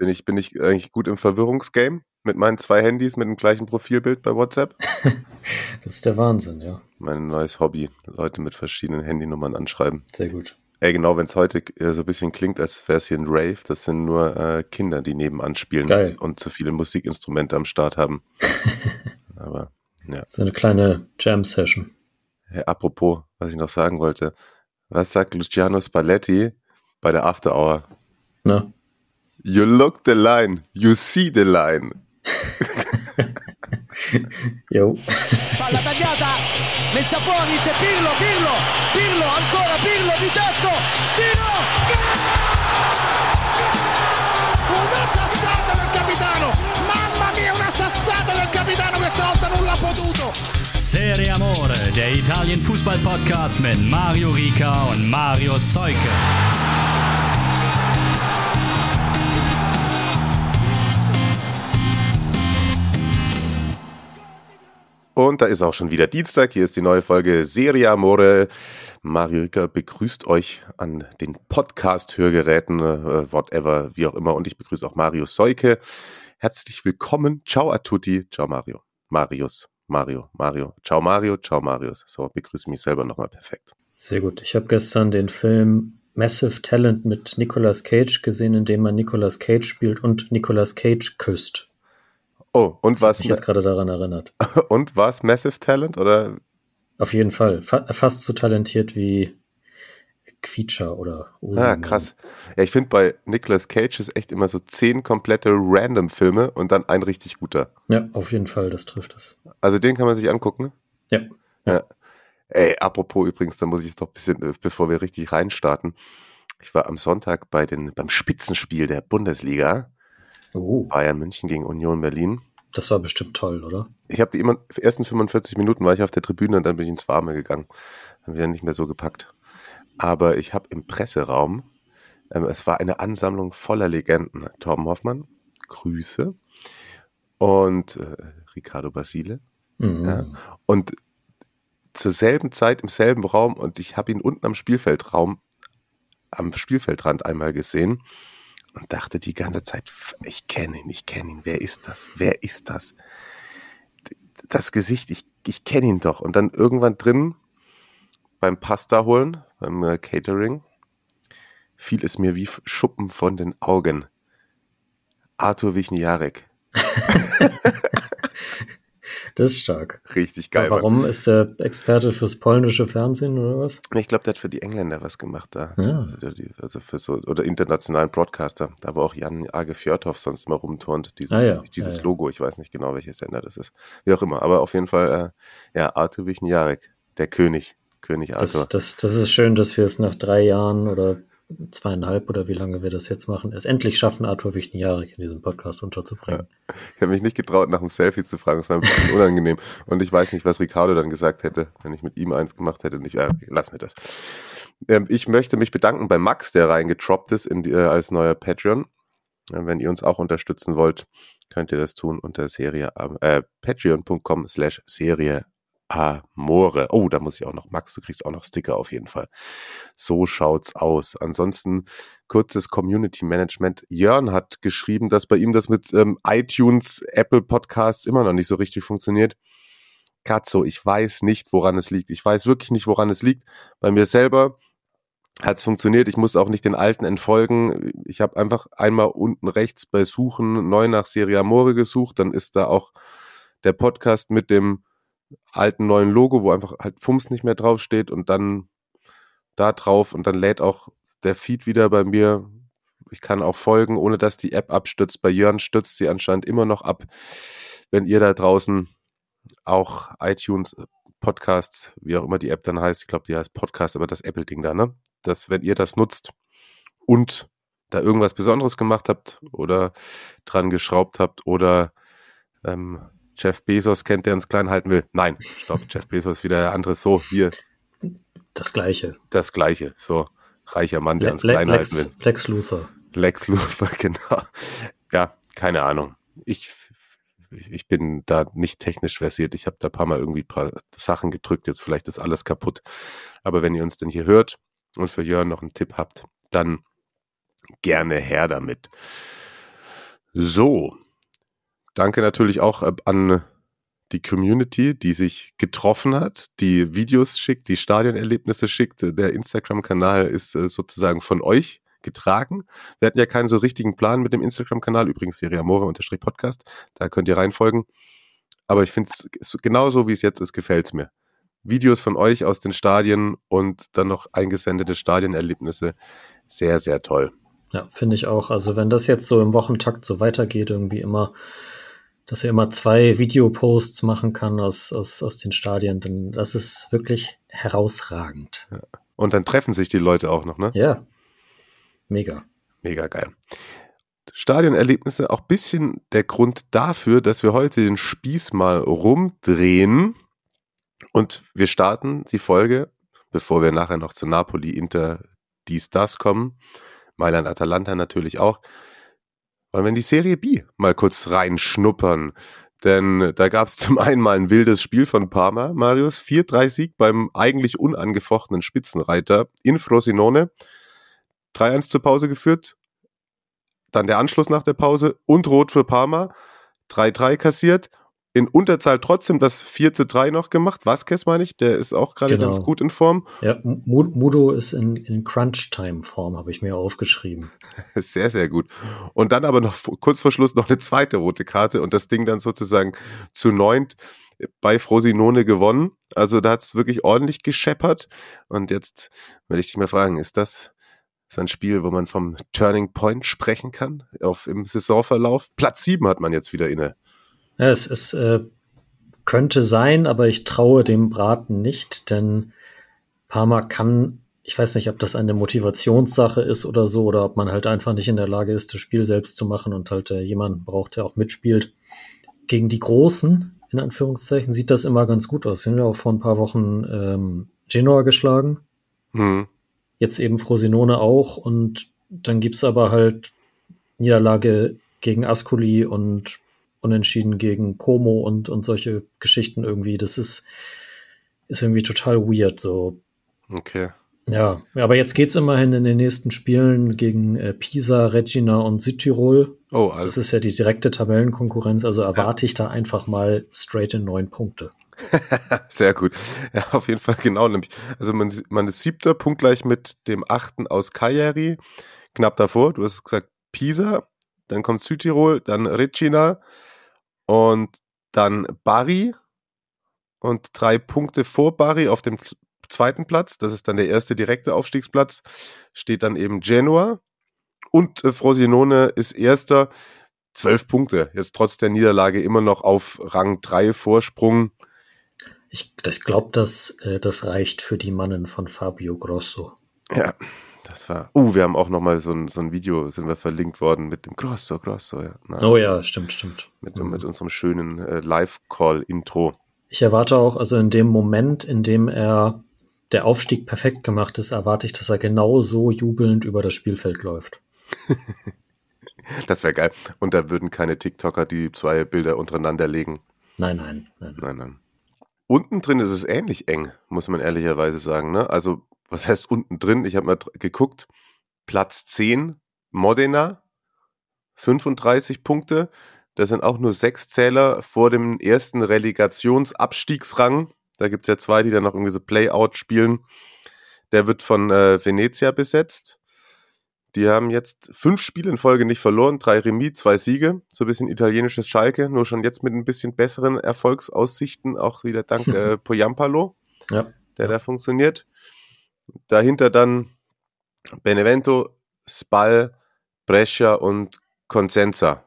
Bin ich, bin ich eigentlich gut im Verwirrungsgame mit meinen zwei Handys mit dem gleichen Profilbild bei WhatsApp? das ist der Wahnsinn, ja. Mein neues Hobby. Leute mit verschiedenen Handynummern anschreiben. Sehr gut. Ey, genau, wenn es heute äh, so ein bisschen klingt, als wäre es hier ein Rave, das sind nur äh, Kinder, die nebenan spielen Geil. und zu viele Musikinstrumente am Start haben. Aber ja. So eine kleine Jam-Session. Hey, apropos, was ich noch sagen wollte. Was sagt Luciano Spalletti bei der After Hour? Na? You look the line, you see the line. Jo. Palla tagliata, messa fuori, c'è Pirlo, Pirlo, Pirlo, ancora Pirlo di tacco, tiro! Una sassata del capitano! Mamma mia, una sassata del capitano questa volta non l'ha potuto! Serie Amore, der Italien-Fußball-Podcast mit Mario Rica und Mario Seuke. Und da ist auch schon wieder Dienstag. Hier ist die neue Folge Serie Amore. Mario Rica begrüßt euch an den Podcast-Hörgeräten, äh, whatever, wie auch immer. Und ich begrüße auch Mario Seuke. Herzlich willkommen. Ciao a tutti. Ciao Mario. Marius. Mario. Mario. Ciao Mario. Ciao Marius. So, begrüße mich selber nochmal perfekt. Sehr gut. Ich habe gestern den Film Massive Talent mit Nicolas Cage gesehen, in dem man Nicolas Cage spielt und Nicolas Cage küsst. Oh, und was? mich jetzt gerade daran erinnert. Und was? Massive Talent oder? Auf jeden Fall. Fa fast so talentiert wie Quietscher oder Osimhen. Ah, krass. Ja, ich finde bei Nicolas Cage ist echt immer so zehn komplette Random-Filme und dann ein richtig guter. Ja, auf jeden Fall, das trifft es. Also den kann man sich angucken. Ja. Ja. Ey, apropos übrigens, da muss ich jetzt doch ein bisschen, äh, bevor wir richtig reinstarten. Ich war am Sonntag bei den, beim Spitzenspiel der Bundesliga. Oh, Bayern München gegen Union Berlin. das war bestimmt toll, oder? Ich habe die immer, ersten 45 Minuten war ich auf der Tribüne und dann bin ich ins Warme gegangen. Dann wieder nicht mehr so gepackt. Aber ich habe im Presseraum, ähm, es war eine Ansammlung voller Legenden. Torben Hoffmann, Grüße. Und äh, Ricardo Basile. Mhm. Ja. Und zur selben Zeit im selben Raum und ich habe ihn unten am Spielfeldraum, am Spielfeldrand einmal gesehen und dachte die ganze Zeit, "F- ich kenne ihn, ich kenne ihn, wer ist das? Wer ist das? Das Gesicht, ich, ich kenne ihn doch. Und dann irgendwann drin beim Pasta holen, beim äh, Catering, fiel es mir wie Schuppen von den Augen. Arthur Wichniarek. Das ist stark. Richtig geil. Aber warum ist er Experte fürs polnische Fernsehen oder was? Ich glaube, der hat für die Engländer was gemacht da. Ja. Also, für so, oder internationalen Broadcaster. Da war auch Jan Age Fjordhoff sonst immer rumturnt. Dieses, Ah ja, dieses ja, ja. Logo, ich weiß nicht genau, welches Sender das ist. Wie auch immer. Aber auf jeden Fall, äh, ja, Arthur Wichniarek, der König. König Arthur. Das, das, das ist schön, dass wir es nach drei Jahren oder zweieinhalb oder wie lange wir das jetzt machen, es endlich schaffen, Arthur Wichtenjahrig in diesem Podcast unterzubringen. Ich habe mich nicht getraut, nach einem Selfie zu fragen. Das war ein bisschen unangenehm. Und ich weiß nicht, was Ricardo dann gesagt hätte, wenn ich mit ihm eins gemacht hätte. Und ich, äh, lass mir das. Ähm, ich möchte mich bedanken bei Max, der reingetroppt ist die, äh, als neuer Patreon. Äh, wenn ihr uns auch unterstützen wollt, könnt ihr das tun unter Serie, äh, patreon.com slash Serie Amore. Oh, da muss ich auch noch, Max, du kriegst auch noch Sticker auf jeden Fall. So schaut's aus. Ansonsten kurzes Community Management. Jörn hat geschrieben, dass bei ihm das mit ähm, iTunes, Apple Podcasts immer noch nicht so richtig funktioniert. Katzo, ich weiß nicht, woran es liegt. Ich weiß wirklich nicht, woran es liegt. Bei mir selber hat es funktioniert. Ich muss auch nicht den alten entfolgen. Ich habe einfach einmal unten rechts bei Suchen neu nach Serie Amore gesucht. Dann ist da auch der Podcast mit dem alten neuen Logo, wo einfach halt Fums nicht mehr draufsteht und dann da drauf und dann lädt auch der Feed wieder bei mir. Ich kann auch folgen, ohne dass die App abstürzt. Bei Jörn stürzt sie anscheinend immer noch ab. Wenn ihr da draußen auch iTunes Podcasts, wie auch immer die App dann heißt, ich glaube, die heißt Podcast, aber das Apple-Ding da, ne? Dass, wenn ihr das nutzt und da irgendwas Besonderes gemacht habt oder dran geschraubt habt oder ähm, Jeff Bezos kennt, der uns klein halten will. Nein, stopp, Jeff Bezos wieder der andere. So, hier, Das Gleiche. das Gleiche. So, reicher Mann, der Le uns klein halten will. Lex, Lex Luthor. Lex Luthor, genau. Ja, keine Ahnung. Ich, ich bin da nicht technisch versiert. Ich habe da ein paar Mal irgendwie ein paar Sachen gedrückt. Jetzt vielleicht ist alles kaputt. Aber wenn ihr uns denn hier hört und für Jörn noch einen Tipp habt, dann gerne her damit. So, danke natürlich auch äh, an die Community, die sich getroffen hat, die Videos schickt, die Stadionerlebnisse schickt. Der Instagram-Kanal ist äh, sozusagen von euch getragen. Wir hatten ja keinen so richtigen Plan mit dem Instagram-Kanal, übrigens Serie Amore-Podcast, da könnt ihr reinfolgen. Aber ich finde es genauso, wie es jetzt ist, gefällt es mir. Videos von euch aus den Stadien und dann noch eingesendete Stadienerlebnisse. Sehr, sehr toll. Ja, finde ich auch. Also wenn das jetzt so im Wochentakt so weitergeht, irgendwie immer, dass er immer zwei Videoposts machen kann aus, aus, aus den Stadien, dann das ist wirklich herausragend. Ja. Und dann treffen sich die Leute auch noch, ne? Ja. Mega. Mega geil. Stadionerlebnisse auch bisschen der Grund dafür, dass wir heute den Spieß mal rumdrehen und wir starten die Folge, bevor wir nachher noch zu Napoli, Inter, dies, das kommen. Mailand, Atalanta natürlich auch. Wollen wir in die Serie B mal kurz reinschnuppern. Denn da gab es zum einen mal ein wildes Spiel von Parma, Marius. 4-3-Sieg beim eigentlich unangefochtenen Spitzenreiter in Frosinone. 3-1 zur Pause geführt. Dann der Anschluss nach der Pause und Rot für Parma. 3-3 kassiert in Unterzahl trotzdem das 4 zu 3 noch gemacht. Vasquez meine ich, der ist auch gerade genau. ganz gut in Form. Ja, Mudo ist in, in Crunch-Time-Form, habe ich mir aufgeschrieben. Sehr, sehr gut. Und dann aber noch kurz vor Schluss noch eine zweite rote Karte und das Ding dann sozusagen zu neunt bei Frosinone gewonnen. Also da hat es wirklich ordentlich gescheppert. Und jetzt will ich dich mal fragen, ist das so ein Spiel, wo man vom Turning Point sprechen kann auf, im Saisonverlauf? Platz 7 hat man jetzt wieder inne. Ja, es ist, äh, könnte sein, aber ich traue dem Braten nicht, denn Parma kann, ich weiß nicht, ob das eine Motivationssache ist oder so, oder ob man halt einfach nicht in der Lage ist, das Spiel selbst zu machen und halt äh, jemanden braucht, der auch mitspielt. Gegen die Großen, in Anführungszeichen, sieht das immer ganz gut aus. Sind ja auch vor ein paar Wochen ähm, Genoa geschlagen. Hm. Jetzt eben Frosinone auch und dann gibt's aber halt Niederlage gegen Ascoli und unentschieden gegen Como und, und solche Geschichten irgendwie. Das ist, ist irgendwie total weird so. Okay. Ja, aber jetzt geht's immerhin in den nächsten Spielen gegen äh, Pisa, Regina und Südtirol. Oh, also. Das ist ja die direkte Tabellenkonkurrenz, also erwarte ja. ich da einfach mal straight in neun Punkte. Sehr gut. Ja, auf jeden Fall genau. Nämlich, also man, man ist siebter, punktgleich mit dem achten aus Cagliari. Knapp davor, du hast gesagt Pisa, dann kommt Südtirol, dann Regina, und dann Bari und drei Punkte vor Bari auf dem zweiten Platz, das ist dann der erste direkte Aufstiegsplatz, steht dann eben Genua und äh, Frosinone ist erster, zwölf Punkte, jetzt trotz der Niederlage immer noch auf Rang 3 Vorsprung. Ich, glaube, das, äh, das reicht für die Mannen von Fabio Grosso. Ja, das war. Uh, wir haben auch noch mal so ein, so ein Video, sind wir verlinkt worden mit dem Grosso, Grosso, ja. Na, oh ja, stimmt, stimmt. Mit, mhm. mit unserem schönen äh, Live-Call-Intro. Ich erwarte auch, also in dem Moment, in dem er der Aufstieg perfekt gemacht ist, erwarte ich, dass er genau so jubelnd über das Spielfeld läuft. das wäre geil. Und da würden keine TikToker die zwei Bilder untereinander legen. Nein, nein, nein. Nein, nein. Unten drin ist es ähnlich eng, muss man ehrlicherweise sagen. Ne? Also was heißt unten drin? Ich habe mal geguckt, Platz 10, Modena, 35 Punkte. Das sind auch nur sechs Zähler vor dem ersten Relegationsabstiegsrang. Da gibt es ja zwei, die dann noch irgendwie so Playout spielen. Der wird von äh, Venezia besetzt. Die haben jetzt fünf Spiele in Folge nicht verloren, drei Remis, zwei Siege. So ein bisschen italienisches Schalke, nur schon jetzt mit ein bisschen besseren Erfolgsaussichten, auch wieder dank äh, Poyampalo, ja. der da funktioniert. Dahinter dann Benevento, Spal, Brescia und Consenza.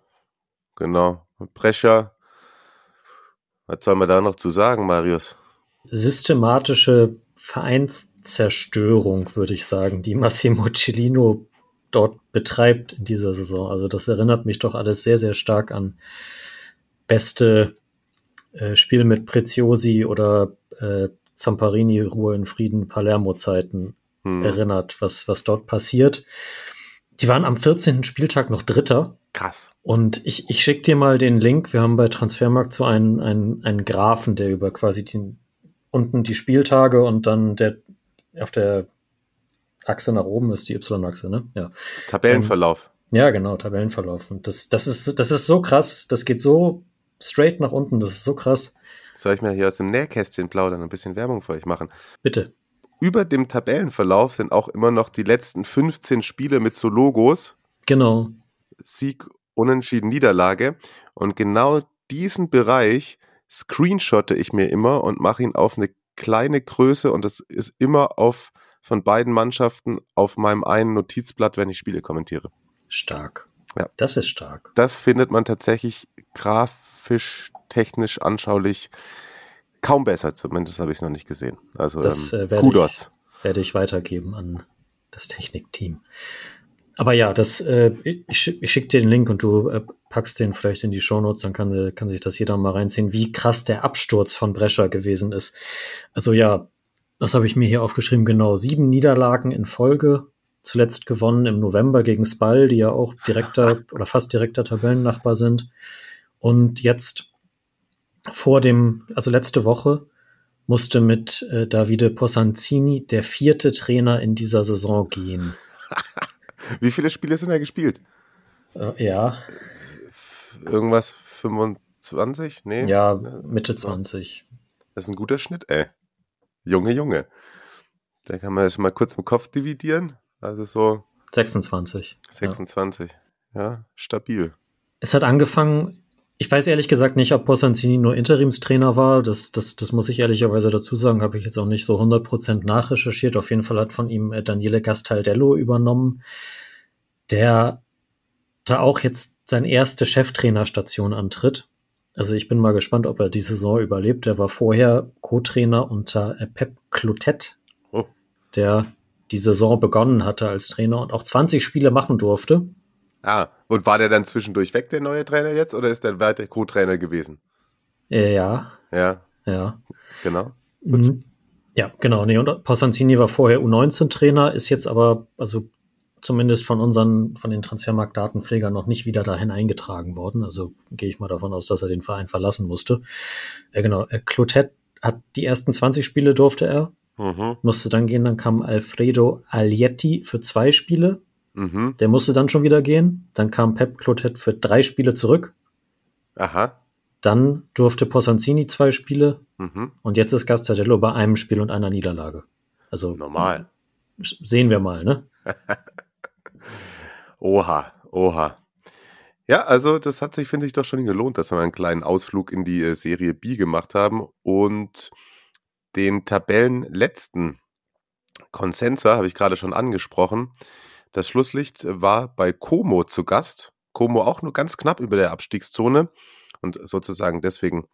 Genau. Brescia, was soll man da noch zu sagen, Marius? Systematische Vereinszerstörung, würde ich sagen, die Massimo Cellino dort betreibt in dieser Saison. Also das erinnert mich doch alles sehr, sehr stark an beste äh, Spiel mit Preziosi oder äh, Zamparini Ruhe in Frieden Palermo-Zeiten hm. erinnert, was, was dort passiert. Die waren am 14. Spieltag noch Dritter. Krass. Und ich, ich schicke dir mal den Link. Wir haben bei Transfermarkt so einen, einen, einen Graphen, der über quasi den, unten die Spieltage und dann der auf der Achse nach oben ist die Y-Achse, ne? Ja. Tabellenverlauf. Ähm, Ja, genau, Tabellenverlauf. Und das, das, ist, das ist so krass, das geht so straight nach unten, das ist so krass. Soll ich mir hier aus dem Nähkästchen plaudern, ein bisschen Werbung für euch machen? Bitte. Über dem Tabellenverlauf sind auch immer noch die letzten 15 Spiele mit so Logos. Genau. Sieg, Unentschieden, Niederlage. Und genau diesen Bereich screenshotte ich mir immer und mache ihn auf eine kleine Größe und das ist immer auf von beiden Mannschaften auf meinem einen Notizblatt, wenn ich Spiele kommentiere. Stark. Ja. Das ist stark. Das findet man tatsächlich grafisch, technisch, anschaulich kaum besser. Zumindest habe ich es noch nicht gesehen. Also Das ähm, äh, werde, Kudos. ich, werde ich weitergeben an das Technikteam. Aber ja, das, äh, ich, schick- ich schicke dir den Link und du äh, packst den vielleicht in die Shownotes, dann kann, kann sich das jeder mal reinziehen, wie krass der Absturz von Brescher gewesen ist. Also ja, das habe ich mir hier aufgeschrieben, genau. Sieben Niederlagen in Folge, zuletzt gewonnen im November gegen Spal, die ja auch direkter oder fast direkter Tabellennachbar sind. Und jetzt vor dem, also letzte Woche, musste mit äh, Davide Possanzini der vierte Trainer in dieser Saison gehen. Wie viele Spiele sind da gespielt? Äh, ja, Irgendwas 25? Nee? ja, Mitte 20. Das ist ein guter Schnitt, ey. Junge, Junge. Da kann man das mal kurz im Kopf dividieren. Also so 26. Ja. 26. Ja, stabil. Es hat angefangen, ich weiß ehrlich gesagt nicht, ob Possanzini nur Interimstrainer war. Das, das, das muss ich ehrlicherweise dazu sagen, habe ich jetzt auch nicht so 100% nachrecherchiert. Auf jeden Fall hat von ihm äh, Daniele Gastaldello übernommen, der da auch jetzt seine erste Cheftrainerstation antritt. Also ich bin mal gespannt, ob er die Saison überlebt. Er war vorher Co-Trainer unter äh, Pep Clotet, Oh. der die Saison begonnen hatte als Trainer und auch 20 Spiele machen durfte. Ah, und war der dann zwischendurch weg, der neue Trainer jetzt, oder ist der weiter Co-Trainer gewesen? Äh, ja, Ja, ja. genau. Mhm. Ja, genau. Nee, und Possanzini war vorher U19-Trainer, ist jetzt aber, also zumindest von unseren, von den Transfermarktdatenpflegern noch nicht wieder dahin eingetragen worden. Also gehe ich mal davon aus, dass er den Verein verlassen musste. Äh, genau, äh, Clotet hat die ersten 20 Spiele durfte er, Mhm. musste dann gehen, dann kam Alfredo Alietti für zwei Spiele, Mhm. der musste dann schon wieder gehen. Dann kam Pep Clotet für drei Spiele zurück. Aha. Dann durfte Possanzini zwei Spiele Mhm. und jetzt ist Gastardello bei einem Spiel und einer Niederlage. Also Normal. sehen wir mal, ne? Oha, oha. Ja, also das hat sich, finde ich, doch schon gelohnt, dass wir einen kleinen Ausflug in die äh, Serie B gemacht haben und den Tabellenletzten Consensa habe ich gerade schon angesprochen. Das Schlusslicht war bei Como zu Gast. Como auch nur ganz knapp über der Abstiegszone und sozusagen deswegen,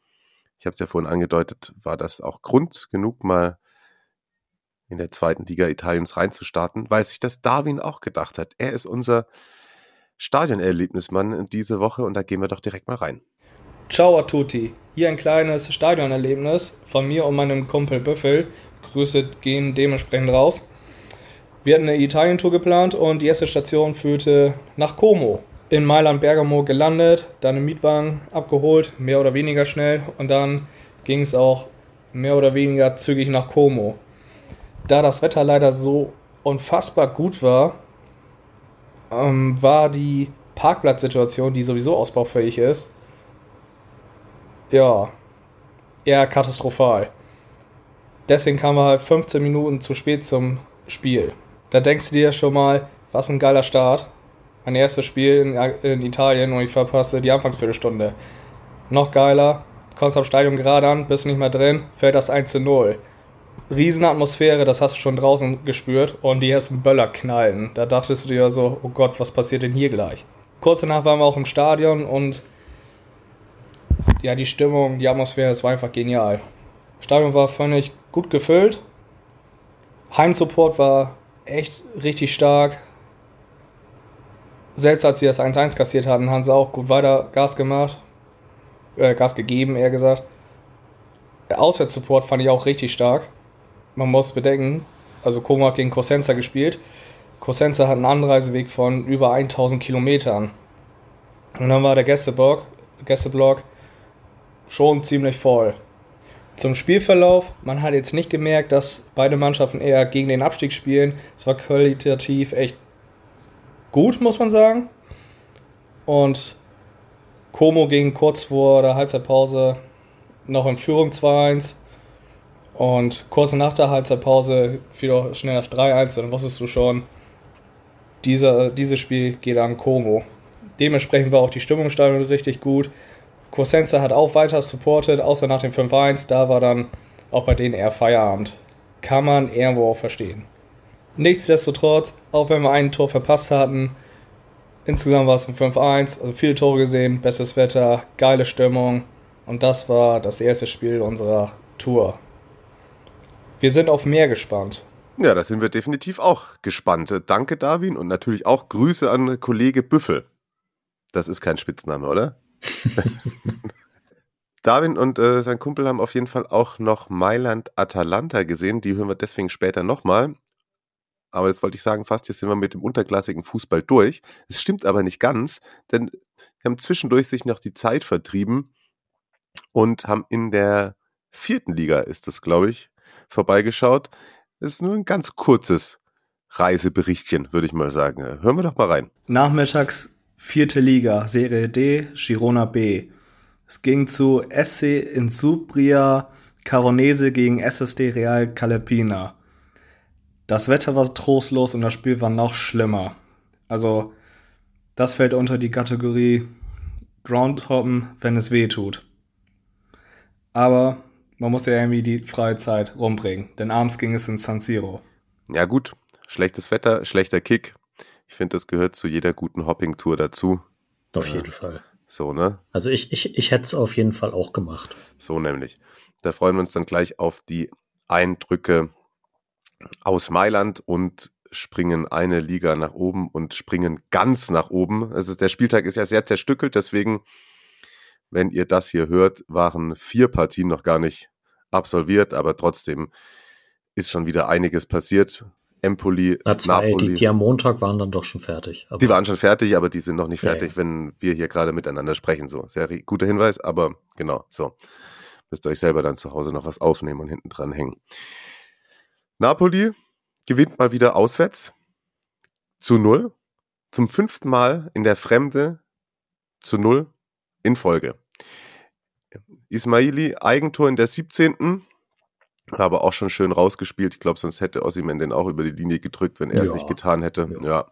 ich habe es ja vorhin angedeutet, war das auch Grund genug, mal in der zweiten Liga Italiens reinzustarten, weil sich das Darwin auch gedacht hat. Er ist unser Stadionerlebnismann diese Woche und da gehen wir doch direkt mal rein. Ciao a tutti. Hier ein kleines Stadionerlebnis von mir und meinem Kumpel Büffel. Grüße gehen dementsprechend raus. Wir hatten eine Italien-Tour geplant und die erste Station führte nach Como. In Mailand Bergamo gelandet, dann im Mietwagen abgeholt, mehr oder weniger schnell und dann ging es auch mehr oder weniger zügig nach Como. Da das Wetter leider so unfassbar gut war, ähm, war die Parkplatzsituation, die sowieso ausbaufähig ist, ja, eher katastrophal. Deswegen kamen wir halt 15 Minuten zu spät zum Spiel. Da denkst du dir schon mal, was ein geiler Start. Mein erstes Spiel in, in Italien und ich verpasse die Anfangsviertelstunde. Noch geiler, kommst am Stadion gerade an, bist nicht mehr drin, fällt das 1 zu 0. Riesenatmosphäre, das hast du schon draußen gespürt und die ersten Böller knallen. Da dachtest du dir so, oh Gott, was passiert denn hier gleich? Kurz danach waren wir auch im Stadion und ja, die Stimmung, die Atmosphäre, es war einfach genial. Stadion war völlig gut gefüllt. Heimsupport war echt richtig stark. Selbst als sie das 1-1 kassiert hatten, haben sie auch gut weiter Gas gemacht. Äh, Gas gegeben, eher gesagt. Der Auswärtssupport fand ich auch richtig stark. Man muss bedenken, also Como hat gegen Cosenza gespielt. Cosenza hat einen Anreiseweg von über 1000 Kilometern. Und dann war der Gästeblock, Gästeblock schon ziemlich voll. Zum Spielverlauf, man hat jetzt nicht gemerkt, dass beide Mannschaften eher gegen den Abstieg spielen. Es war qualitativ echt gut, muss man sagen. und Como ging kurz vor der Halbzeitpause noch in Führung 2-1 und kurz nach der Halbzeitpause fiel auch schnell das 3-1, dann wusstest du schon, dieser, dieses Spiel geht an Como. Dementsprechend war auch die Stimmungssteigerung richtig gut. Cosenza hat auch weiter supported, außer nach dem 5-1, da war dann auch bei denen eher Feierabend. Kann man irgendwo auch verstehen. Nichtsdestotrotz, auch wenn wir ein Tor verpasst hatten, insgesamt war es ein 5-1, also viele Tore gesehen, bestes Wetter, geile Stimmung und das war das erste Spiel unserer Tour. Wir sind auf mehr gespannt. Ja, da sind wir definitiv auch gespannt. Danke, Darwin, und natürlich auch Grüße an Kollege Büffel. Das ist kein Spitzname, oder? Darwin und äh, sein Kumpel haben auf jeden Fall auch noch Mailand Atalanta gesehen. Die hören wir deswegen später nochmal. Aber jetzt wollte ich sagen, fast jetzt sind wir mit dem unterklassigen Fußball durch. Es stimmt aber nicht ganz, denn wir haben zwischendurch sich noch die Zeit vertrieben und haben in der vierten Liga, ist das, glaube ich, vorbeigeschaut. Es ist nur ein ganz kurzes Reiseberichtchen, würde ich mal sagen. Hören wir doch mal rein. Nachmittags vierte Liga, Serie D, Girona B. Es ging zu SC Insubria Caronese gegen SSD Real Calepina. Das Wetter war trostlos und das Spiel war noch schlimmer. Also, das fällt unter die Kategorie Groundhoppen, wenn es weh tut. Aber man muss ja irgendwie die freie Zeit rumbringen, denn abends ging es in San Siro. Ja gut, schlechtes Wetter, schlechter Kick. Ich finde, das gehört zu jeder guten Hopping-Tour dazu. Auf jeden Fall. So, ne? Also ich, ich, ich hätte es auf jeden Fall auch gemacht. So nämlich. Da freuen wir uns dann gleich auf die Eindrücke aus Mailand und springen eine Liga nach oben und springen ganz nach oben. Also der Spieltag ist ja sehr zerstückelt, deswegen, wenn ihr das hier hört, waren vier Partien noch gar nicht absolviert, aber trotzdem ist schon wieder einiges passiert. Empoli, Na, zwei, Napoli. Die, die am Montag waren dann doch schon fertig. die waren schon fertig, aber die sind noch nicht fertig, ja, ja. wenn wir hier gerade miteinander sprechen. So, sehr guter Hinweis, aber genau, so. Müsst ihr euch selber dann zu Hause noch was aufnehmen und hinten dran hängen. Napoli gewinnt mal wieder auswärts zu null. Zum fünften Mal in der Fremde zu null in Folge. Ismaili Eigentor in der 17. Aber auch schon schön rausgespielt. Ich glaube, sonst hätte Ossiman den auch über die Linie gedrückt, wenn er ja. es nicht getan hätte. Ja. ja.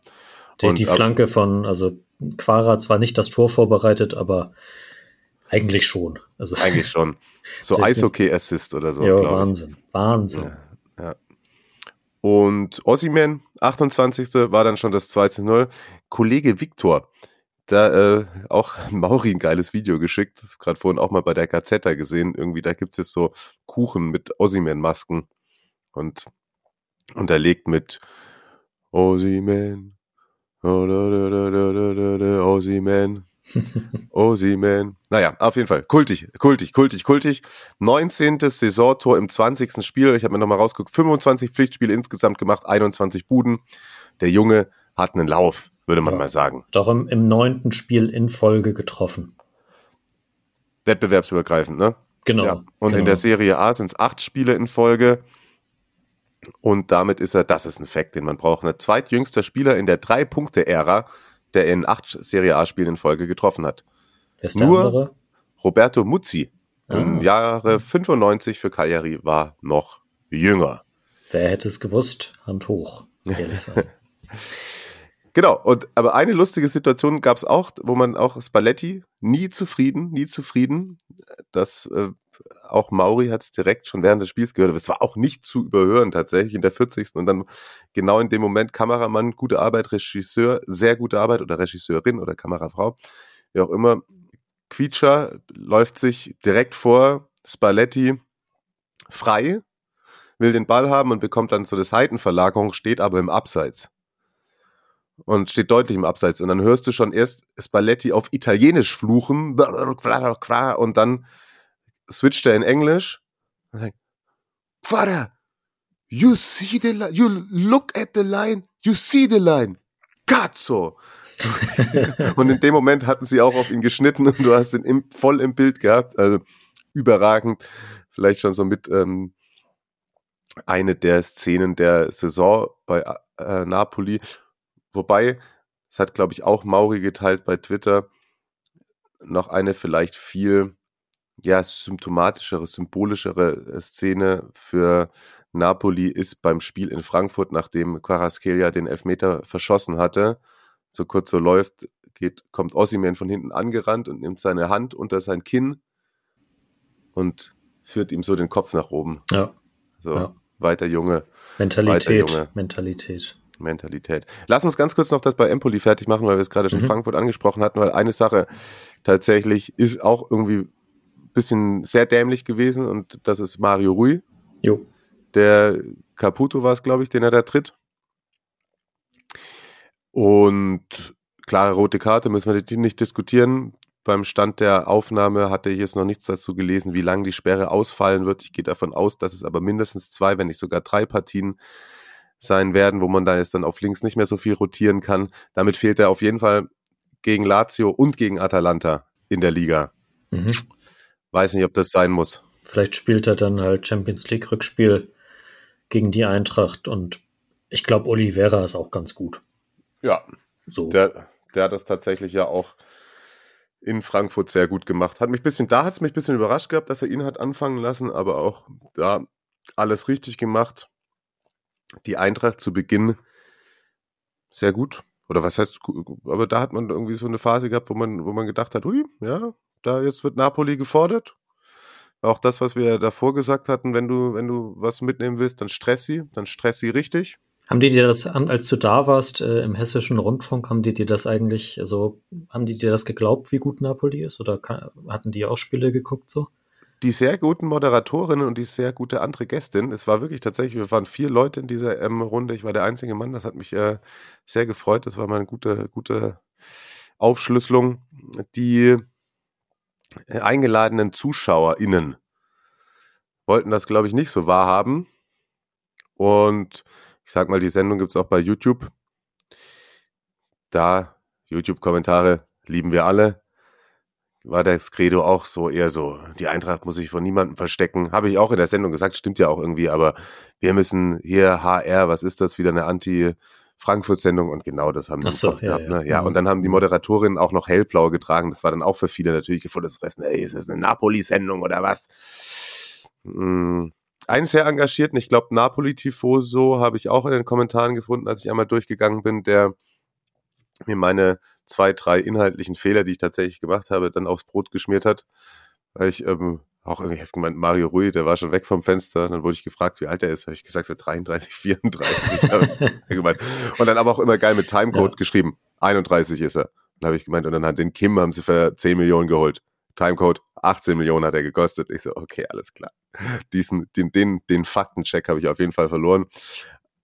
Die, die Flanke von, also Quara zwar nicht das Tor vorbereitet, aber eigentlich schon. Also eigentlich schon. So Eishockey-Assist oder so. Ja, Wahnsinn. Ich. Wahnsinn. Ja. Und Ossiman, 28. war dann schon das 2-0. Kollege Viktor, da äh, auch Mauri ein geiles Video geschickt, gerade vorhin auch mal bei der Gazetta gesehen. Irgendwie, da gibt es jetzt so Kuchen mit Ossiman-Masken und unterlegt mit Ossiman, Ossiman, Ossiman. Naja, auf jeden Fall. Kultig, kultig, kultig, kultig. 19. Saisontor im 20. Spiel. Ich habe mir nochmal rausgeguckt. 25 Pflichtspiele insgesamt gemacht, 21 Buden. Der Junge hat einen Lauf, würde man ja, mal sagen. Doch im, im neunten Spiel in Folge getroffen. Wettbewerbsübergreifend, ne? Genau. Ja. Und genau. in der Serie A sind es acht Spiele in Folge. Und damit ist er, das ist ein Fakt, den man braucht, der zweitjüngster Spieler in der Drei-Punkte-Ära der in acht Serie A-Spielen in Folge getroffen hat. Wer ist der Nur andere? Roberto Muzzi ah. im Jahre 95 für Cagliari war noch jünger. Wer hätte es gewusst? Hand hoch, ehrlich sein. Genau, und aber eine lustige Situation gab es auch, wo man auch Spalletti nie zufrieden, nie zufrieden. Das äh, auch Mauri hat es direkt schon während des Spiels gehört. Es war auch nicht zu überhören tatsächlich in der 40. Und dann genau in dem Moment Kameramann, gute Arbeit, Regisseur, sehr gute Arbeit oder Regisseurin oder Kamerafrau, wie auch immer. Quietscher läuft sich direkt vor Spalletti frei, will den Ball haben und bekommt dann so eine Seitenverlagerung, steht aber im Abseits. Und steht deutlich im Abseits. Und dann hörst du schon erst Spalletti auf Italienisch fluchen und dann switcht er in Englisch und sagt, Vater, you see the line, you look at the line, you see the line. Cazzo! und in dem Moment hatten sie auch auf ihn geschnitten und du hast ihn im, voll im Bild gehabt. Also überragend. Vielleicht schon so mit ähm, eine der Szenen der Saison bei äh, Napoli. Wobei das hat, glaube ich, auch Mauri geteilt bei Twitter, noch eine vielleicht viel ja, symptomatischere, symbolischere Szene für Napoli ist beim Spiel in Frankfurt, nachdem Quaraskelia den Elfmeter verschossen hatte, so kurz so läuft, geht, kommt Ossiman von hinten angerannt und nimmt seine Hand unter sein Kinn und führt ihm so den Kopf nach oben. Ja. So, Ja. weiter Junge. Mentalität. Weiter, Junge. Mentalität. Mentalität. Lass uns ganz kurz noch das bei Empoli fertig machen, weil wir es gerade schon Mhm. Frankfurt angesprochen hatten, weil eine Sache tatsächlich ist auch irgendwie ein bisschen sehr dämlich gewesen und das ist Mario Rui. Jo. Der Caputo war es, glaube ich, den er da tritt. Und klare rote Karte, müssen wir die nicht diskutieren. Beim Stand der Aufnahme hatte ich jetzt noch nichts dazu gelesen, wie lange die Sperre ausfallen wird. Ich gehe davon aus, dass es aber mindestens zwei, wenn nicht sogar drei Partien sein werden, wo man da jetzt dann auf links nicht mehr so viel rotieren kann. Damit fehlt er auf jeden Fall gegen Lazio und gegen Atalanta in der Liga. Mhm. Weiß nicht, ob das sein muss. Vielleicht spielt er dann halt Champions League Rückspiel gegen die Eintracht und ich glaube, Oliveira ist auch ganz gut. Ja, So. Der, der hat das tatsächlich ja auch in Frankfurt sehr gut gemacht. Hat mich bisschen, da hat es mich ein bisschen überrascht gehabt, dass er ihn hat anfangen lassen, aber auch da alles richtig gemacht. Die Eintracht zu Beginn sehr gut. Oder was heißt, aber da hat man irgendwie so eine Phase gehabt, wo man, wo man gedacht hat, ui, ja, da jetzt wird Napoli gefordert. Auch das, was wir davor gesagt hatten, wenn du, wenn du was mitnehmen willst, dann stress sie, dann stress sie richtig. Haben die dir das, als du da warst äh, im hessischen Rundfunk, haben die dir das eigentlich, also haben die dir das geglaubt, wie gut Napoli ist? Oder hatten die auch Spiele geguckt so? Die sehr guten Moderatorinnen und die sehr gute andere Gästin. Es war wirklich tatsächlich, wir waren vier Leute in dieser ähm, Runde. Ich war der einzige Mann. Das hat mich äh, sehr gefreut. Das war mal eine gute, gute Aufschlüsselung. Die äh, eingeladenen ZuschauerInnen wollten das, glaube ich, nicht so wahrhaben. Und ich sag mal, die Sendung gibt es auch bei YouTube. Da, YouTube-Kommentare lieben wir alle war das Credo auch so eher so, die Eintracht muss sich vor niemandem verstecken. Habe ich auch in der Sendung gesagt, stimmt ja auch irgendwie, aber wir müssen hier HR, was ist das, wieder eine Anti-Frankfurt-Sendung und genau das haben die Ach so, ja, gehabt, ja. Ne? ja. Mhm. Und dann haben die Moderatorinnen auch noch hellblau getragen. Das war dann auch für viele natürlich gefunden, das ey, ist das eine Napoli-Sendung oder was? Mm, Einen sehr engagierten, ich glaube Napoli-Tifoso habe ich auch in den Kommentaren gefunden, als ich einmal durchgegangen bin, der mir meine zwei, drei inhaltlichen Fehler, die ich tatsächlich gemacht habe, dann aufs Brot geschmiert hat. Weil ich ähm, auch irgendwie, ich habe gemeint, Mario Rui, der war schon weg vom Fenster. Dann wurde ich gefragt, wie alt er ist. Habe ich gesagt, so 33, 34. Hab ich gemeint. Und dann aber auch immer geil mit Timecode Ja. geschrieben. 31 ist er. Dann habe ich gemeint, und dann hat den Kim haben sie für 10 Millionen geholt. Timecode 18 Millionen hat er gekostet. Ich so, okay, alles klar. Diesen, den, den, den Faktencheck habe ich auf jeden Fall verloren.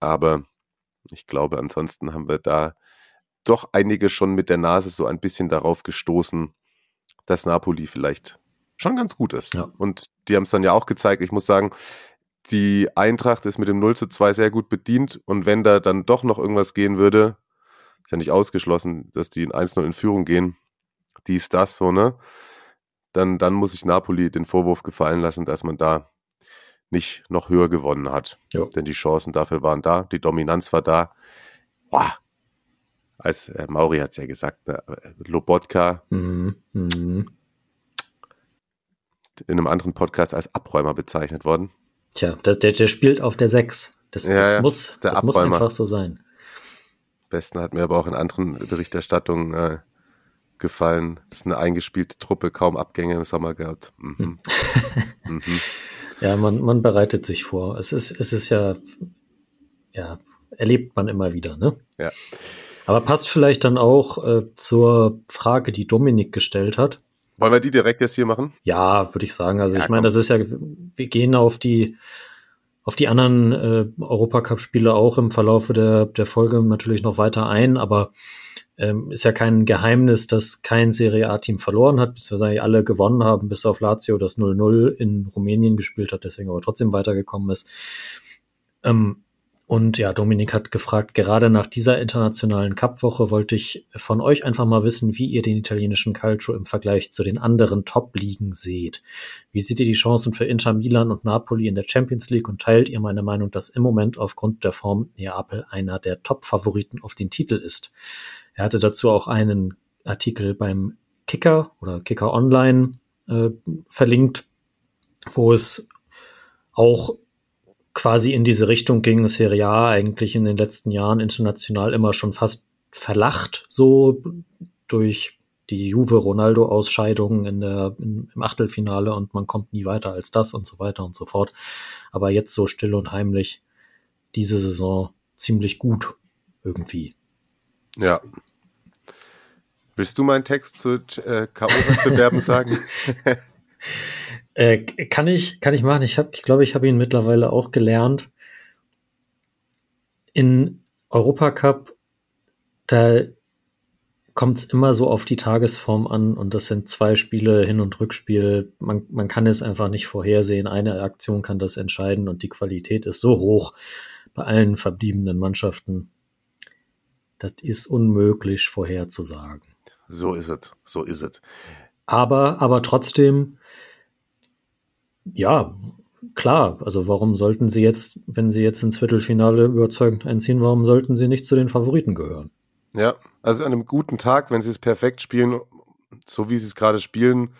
Aber ich glaube, ansonsten haben wir da doch einige schon mit der Nase so ein bisschen darauf gestoßen, dass Napoli vielleicht schon ganz gut ist. Ja. Und die haben es dann ja auch gezeigt. Ich muss sagen, die Eintracht ist mit dem 0 zu 2 sehr gut bedient. Und wenn da dann doch noch irgendwas gehen würde, ist ja nicht ausgeschlossen, dass die in 1-0 in Führung gehen, dies, das, so, ne? Dann, dann muss ich Napoli den Vorwurf gefallen lassen, dass man da nicht noch höher gewonnen hat. Ja. Denn die Chancen dafür waren da, die Dominanz war da. Boah. Als äh, Mauri hat es ja gesagt, ne, Lobotka Mhm. Mhm. in einem anderen Podcast als Abräumer bezeichnet worden. Tja, der, der, der spielt auf der 6. Das, Ja, das, muss, das muss einfach so sein. Besten hat mir aber auch in anderen Berichterstattungen äh, gefallen. Das ist eine eingespielte Truppe, kaum Abgänge im Sommer gehabt. Mhm. mhm. Ja, man, man bereitet sich vor. Es ist, es ist ja, ja, erlebt man immer wieder, ne? Ja. Aber passt vielleicht dann auch äh, zur Frage, die Dominik gestellt hat. Wollen wir die direkt jetzt hier machen? Ja, würde ich sagen. Also Ja, ich meine, das ist ja, wir gehen auf die auf die anderen äh, Europacup-Spiele auch im Verlaufe der, der Folge natürlich noch weiter ein, aber ähm, ist ja kein Geheimnis, dass kein Serie A-Team verloren hat, bis wir sagen, alle gewonnen haben, bis auf Lazio, das 0-0 in Rumänien gespielt hat, deswegen aber trotzdem weitergekommen ist. Ähm, und ja, Dominik hat gefragt, gerade nach dieser internationalen Cup-Woche wollte ich von euch einfach mal wissen, wie ihr den italienischen Calcio im Vergleich zu den anderen Top-Ligen seht. Wie seht ihr die Chancen für Inter Milan und Napoli in der Champions League und teilt ihr meine Meinung, dass im Moment aufgrund der Form Neapel einer der Top-Favoriten auf den Titel ist? Er hatte dazu auch einen Artikel beim Kicker oder Kicker Online äh, verlinkt, wo es auch quasi in diese Richtung ging, Serie A eigentlich in den letzten Jahren international immer schon fast verlacht, so durch die Juve-Ronaldo-Ausscheidungen in der, im Achtelfinale und man kommt nie weiter als das und so weiter und so fort. Aber jetzt so still und heimlich diese Saison ziemlich gut irgendwie. Ja. Willst du meinen Text zu äh, K.O.-Wettbewerben sagen? äh, kann ich, kann ich machen. Ich habe, ich glaube, ich habe ihn mittlerweile auch gelernt. In Europacup, da kommt es immer so auf die Tagesform an und das sind zwei Spiele Hin- und Rückspiel. Man, man kann es einfach nicht vorhersehen. Eine Aktion kann das entscheiden und die Qualität ist so hoch bei allen verbliebenen Mannschaften. Das ist unmöglich vorherzusagen. So ist es, so ist es. Aber, aber trotzdem, ja, klar, also warum sollten sie jetzt, wenn sie jetzt ins Viertelfinale überzeugend einziehen, warum sollten sie nicht zu den Favoriten gehören? Ja, also an einem guten Tag, wenn sie es perfekt spielen, so wie sie es gerade spielen,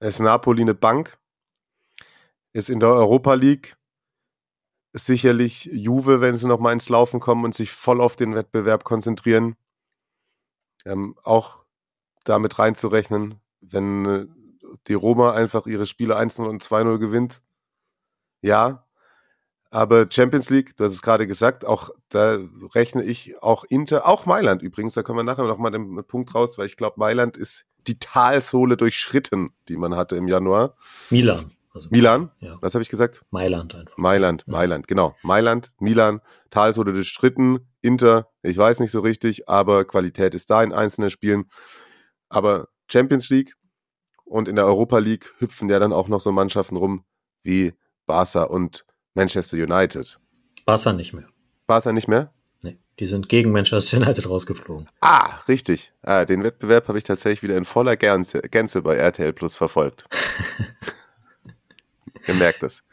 ist Napoli eine Bank, ist in der Europa League sicherlich Juve, wenn sie nochmal ins Laufen kommen und sich voll auf den Wettbewerb konzentrieren, ähm, auch damit reinzurechnen, wenn äh, die Roma einfach ihre Spiele 1-0 und 2-0 gewinnt. Ja, aber Champions League, du hast es gerade gesagt, auch da rechne ich auch Inter, auch Mailand übrigens, da kommen wir nachher nochmal den Punkt raus, weil ich glaube, Mailand ist die Talsohle durchschritten, die man hatte im Januar. Milan. Also Milan, ja. was habe ich gesagt? Mailand einfach. Mailand, ja. Mailand, genau. Mailand, Milan, Talsohle durchstritten, Inter, ich weiß nicht so richtig, aber Qualität ist da in einzelnen Spielen. Aber Champions League und in der Europa League hüpfen ja dann auch noch so Mannschaften rum wie Barca und Manchester United. Barca nicht mehr. Barca nicht mehr? Nee, die sind gegen Manchester United rausgeflogen. Ah, richtig. Ah, den Wettbewerb habe ich tatsächlich wieder in voller Gänze, Gänze bei RTL Plus verfolgt. Ihr merkt es.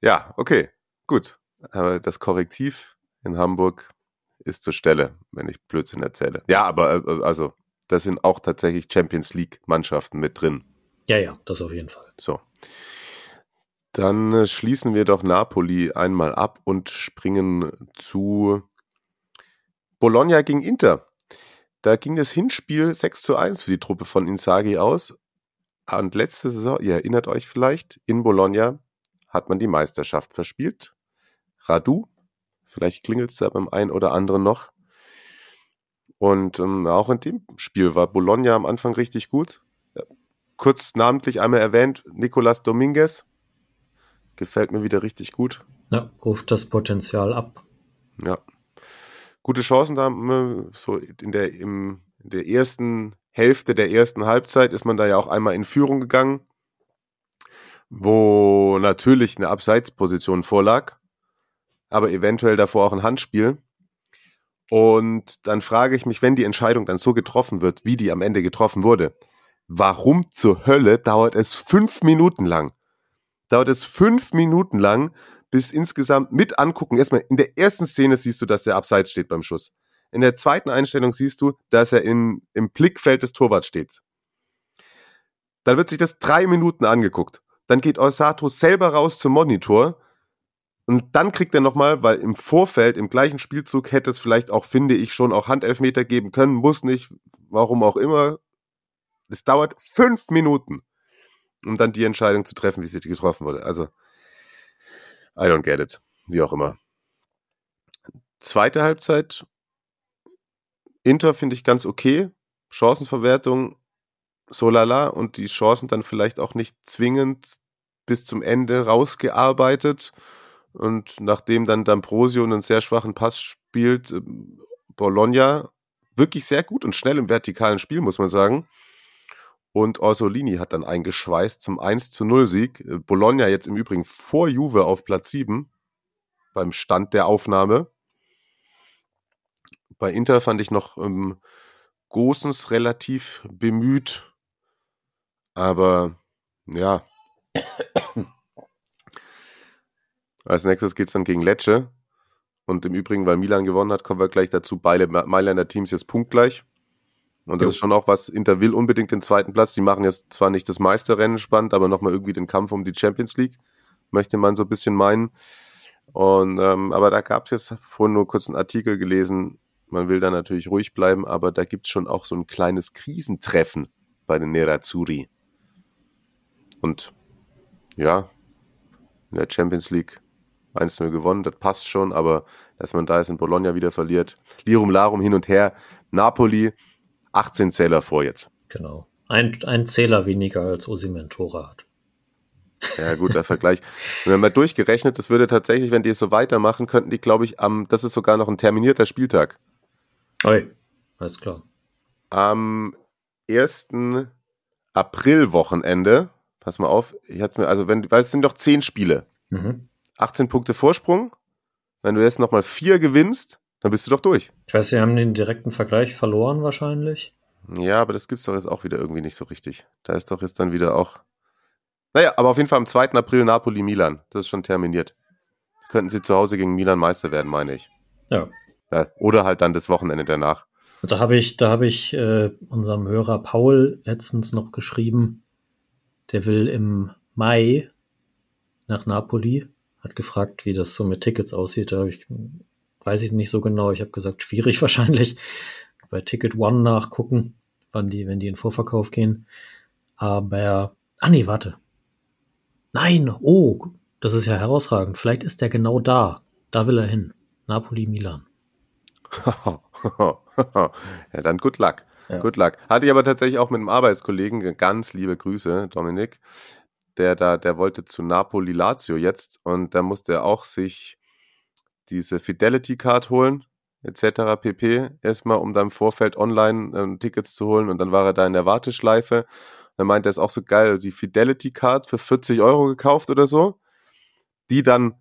Ja, okay, gut. Aber das Korrektiv in Hamburg ist zur Stelle, wenn ich Blödsinn erzähle. Ja, aber äh, also, da sind auch tatsächlich Champions League Mannschaften mit drin. Ja, ja, das auf jeden Fall. So. Dann äh, schließen wir doch Napoli einmal ab und springen zu Bologna gegen Inter. Da ging das Hinspiel 6 zu 1 für die Truppe von Inzaghi aus. Und letzte Saison, ihr erinnert euch vielleicht, in Bologna hat man die Meisterschaft verspielt. Radu, vielleicht klingelt es da beim einen oder anderen noch. Und ähm, auch in dem Spiel war Bologna am Anfang richtig gut. Kurz namentlich einmal erwähnt, Nicolas Dominguez, Gefällt mir wieder richtig gut. Ja, ruft das Potenzial ab. Ja. Gute Chancen da, so in der, im, in der ersten Hälfte der ersten Halbzeit ist man da ja auch einmal in Führung gegangen, wo natürlich eine Abseitsposition vorlag, aber eventuell davor auch ein Handspiel. Und dann frage ich mich, wenn die Entscheidung dann so getroffen wird, wie die am Ende getroffen wurde, warum zur Hölle dauert es fünf Minuten lang? dauert es fünf Minuten lang, bis insgesamt mit angucken. Erstmal in der ersten Szene siehst du, dass der abseits steht beim Schuss. In der zweiten Einstellung siehst du, dass er in, im Blickfeld des Torwarts steht. Dann wird sich das drei Minuten angeguckt. Dann geht Osato selber raus zum Monitor. Und dann kriegt er nochmal, weil im Vorfeld, im gleichen Spielzug hätte es vielleicht auch, finde ich, schon auch Handelfmeter geben können, muss nicht, warum auch immer. Es dauert fünf Minuten um dann die Entscheidung zu treffen, wie sie getroffen wurde. Also, I don't get it. Wie auch immer. Zweite Halbzeit. Inter finde ich ganz okay. Chancenverwertung so lala und die Chancen dann vielleicht auch nicht zwingend bis zum Ende rausgearbeitet. Und nachdem dann D'Ambrosio einen sehr schwachen Pass spielt, äh, Bologna wirklich sehr gut und schnell im vertikalen Spiel, muss man sagen. Und Orsolini hat dann eingeschweißt zum 1 zu 0 Sieg. Äh, Bologna jetzt im Übrigen vor Juve auf Platz 7 beim Stand der Aufnahme. Bei Inter fand ich noch ähm, Gosens relativ bemüht. Aber ja. Als nächstes geht es dann gegen Lecce. Und im Übrigen, weil Milan gewonnen hat, kommen wir gleich dazu. Beide Mailänder Teams jetzt punktgleich. Und das jo. ist schon auch was, Inter will unbedingt den zweiten Platz. Die machen jetzt zwar nicht das Meisterrennen spannend, aber nochmal irgendwie den Kampf um die Champions League, möchte man so ein bisschen meinen. Und ähm, aber da gab es jetzt vorhin nur kurz einen Artikel gelesen, man will da natürlich ruhig bleiben, aber da gibt es schon auch so ein kleines Krisentreffen bei den Nerazzurri. Und ja, in der Champions League 1-0 gewonnen, das passt schon, aber dass man da jetzt in Bologna wieder verliert, Lirum Larum hin und her, Napoli 18 Zähler vor jetzt. Genau. Ein, ein Zähler weniger als Osimen Tore hat. Ja, guter Vergleich. Wenn man durchgerechnet, das würde tatsächlich, wenn die es so weitermachen, könnten die, glaube ich, am, das ist sogar noch ein terminierter Spieltag. Oi, alles klar. Am 1. April-Wochenende, pass mal auf, ich hatte mir, also wenn, weil es sind doch 10 Spiele. Mhm. 18 Punkte Vorsprung. Wenn du jetzt nochmal 4 gewinnst, dann bist du doch durch. Ich weiß, sie haben den direkten Vergleich verloren wahrscheinlich. Ja, aber das gibt's doch jetzt auch wieder irgendwie nicht so richtig. Da ist doch jetzt dann wieder auch. Naja, aber auf jeden Fall am 2. April Napoli-Milan. Das ist schon terminiert. Könnten sie zu Hause gegen Milan Meister werden, meine ich. Ja. ja oder halt dann das Wochenende danach. Da habe ich, da habe ich äh, unserem Hörer Paul letztens noch geschrieben, der will im Mai nach Napoli, hat gefragt, wie das so mit Tickets aussieht. Da habe ich weiß ich nicht so genau. Ich habe gesagt, schwierig wahrscheinlich. Bei Ticket One nachgucken, wann die, wenn die in Vorverkauf gehen. Aber, ah nee, warte. Nein, oh, das ist ja herausragend. Vielleicht ist der genau da. Da will er hin. Napoli, Milan. ja, dann good luck. Ja. Good luck. Hatte ich aber tatsächlich auch mit einem Arbeitskollegen, ganz liebe Grüße, Dominik, der da, der wollte zu Napoli Lazio jetzt und da musste er auch sich diese Fidelity Card holen, etc. pp. Erstmal, um dann im Vorfeld online ähm, Tickets zu holen und dann war er da in der Warteschleife. Dann meinte er, ist auch so geil, die Fidelity Card für 40 Euro gekauft oder so, die dann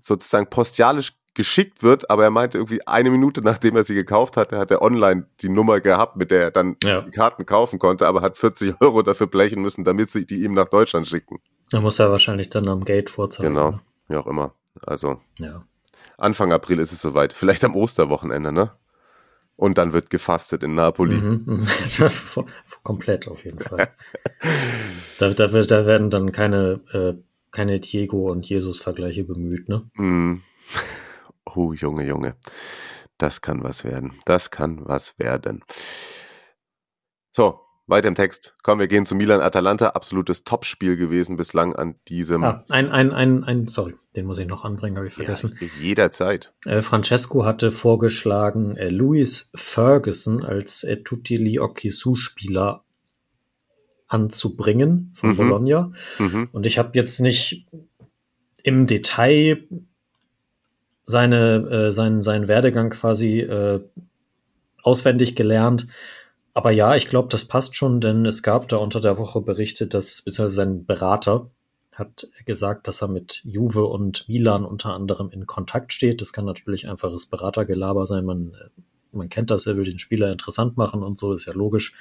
sozusagen postialisch geschickt wird, aber er meinte irgendwie eine Minute nachdem er sie gekauft hatte, hat er online die Nummer gehabt, mit der er dann ja. die Karten kaufen konnte, aber hat 40 Euro dafür blechen müssen, damit sie die ihm nach Deutschland schicken. Da muss er wahrscheinlich dann am Gate vorzeigen. Genau, ne? wie auch immer. Also. Ja. Anfang April ist es soweit. Vielleicht am Osterwochenende, ne? Und dann wird gefastet in Napoli. Mhm, mhm. Komplett auf jeden Fall. da, da, da, werden dann keine, äh, keine Diego und Jesus-Vergleiche bemüht, ne? Mm. Oh, Junge, Junge. Das kann was werden. Das kann was werden. So, weiter im Text. Komm, wir gehen zu Milan Atalanta. Absolutes Topspiel gewesen bislang an diesem. Ah, ein, ein, ein, ein, sorry, den muss ich noch anbringen, habe ich vergessen. Ja, jederzeit. Äh, Francesco hatte vorgeschlagen, äh, Louis Ferguson als äh, Tutti Li Spieler anzubringen von mhm. Bologna. Mhm. Und ich habe jetzt nicht im Detail seine, äh, seinen, seinen Werdegang quasi äh, auswendig gelernt. Aber ja, ich glaube, das passt schon, denn es gab da unter der Woche Berichte, dass, beziehungsweise sein Berater hat gesagt, dass er mit Juve und Milan unter anderem in Kontakt steht. Das kann natürlich einfaches Beratergelaber sein. Man, man kennt das, er will den Spieler interessant machen und so, ist ja logisch.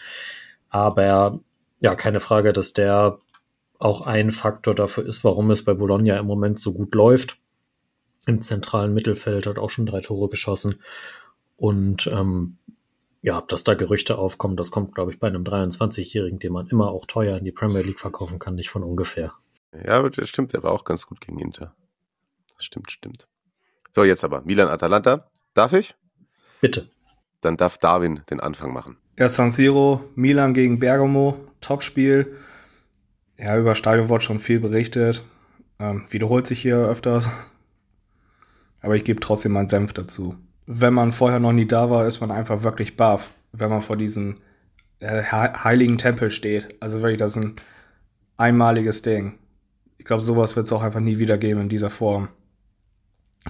Aber ja, keine Frage, dass der auch ein Faktor dafür ist, warum es bei Bologna im Moment so gut läuft. Im zentralen Mittelfeld hat auch schon drei Tore geschossen. Und ähm, ja, dass da Gerüchte aufkommen, das kommt, glaube ich, bei einem 23-Jährigen, den man immer auch teuer in die Premier League verkaufen kann, nicht von ungefähr. Ja, aber das stimmt, der war auch ganz gut gegen Inter. Das stimmt, stimmt. So, jetzt aber Milan-Atalanta. Darf ich? Bitte. Dann darf Darwin den Anfang machen. Ja, San Siro, Milan gegen Bergamo, Topspiel. Ja, über Stadion wurde schon viel berichtet. Ähm, wiederholt sich hier öfters. Aber ich gebe trotzdem meinen Senf dazu wenn man vorher noch nie da war, ist man einfach wirklich baff, wenn man vor diesem äh, heiligen Tempel steht. Also wirklich, das ist ein einmaliges Ding. Ich glaube, sowas wird es auch einfach nie wieder geben in dieser Form.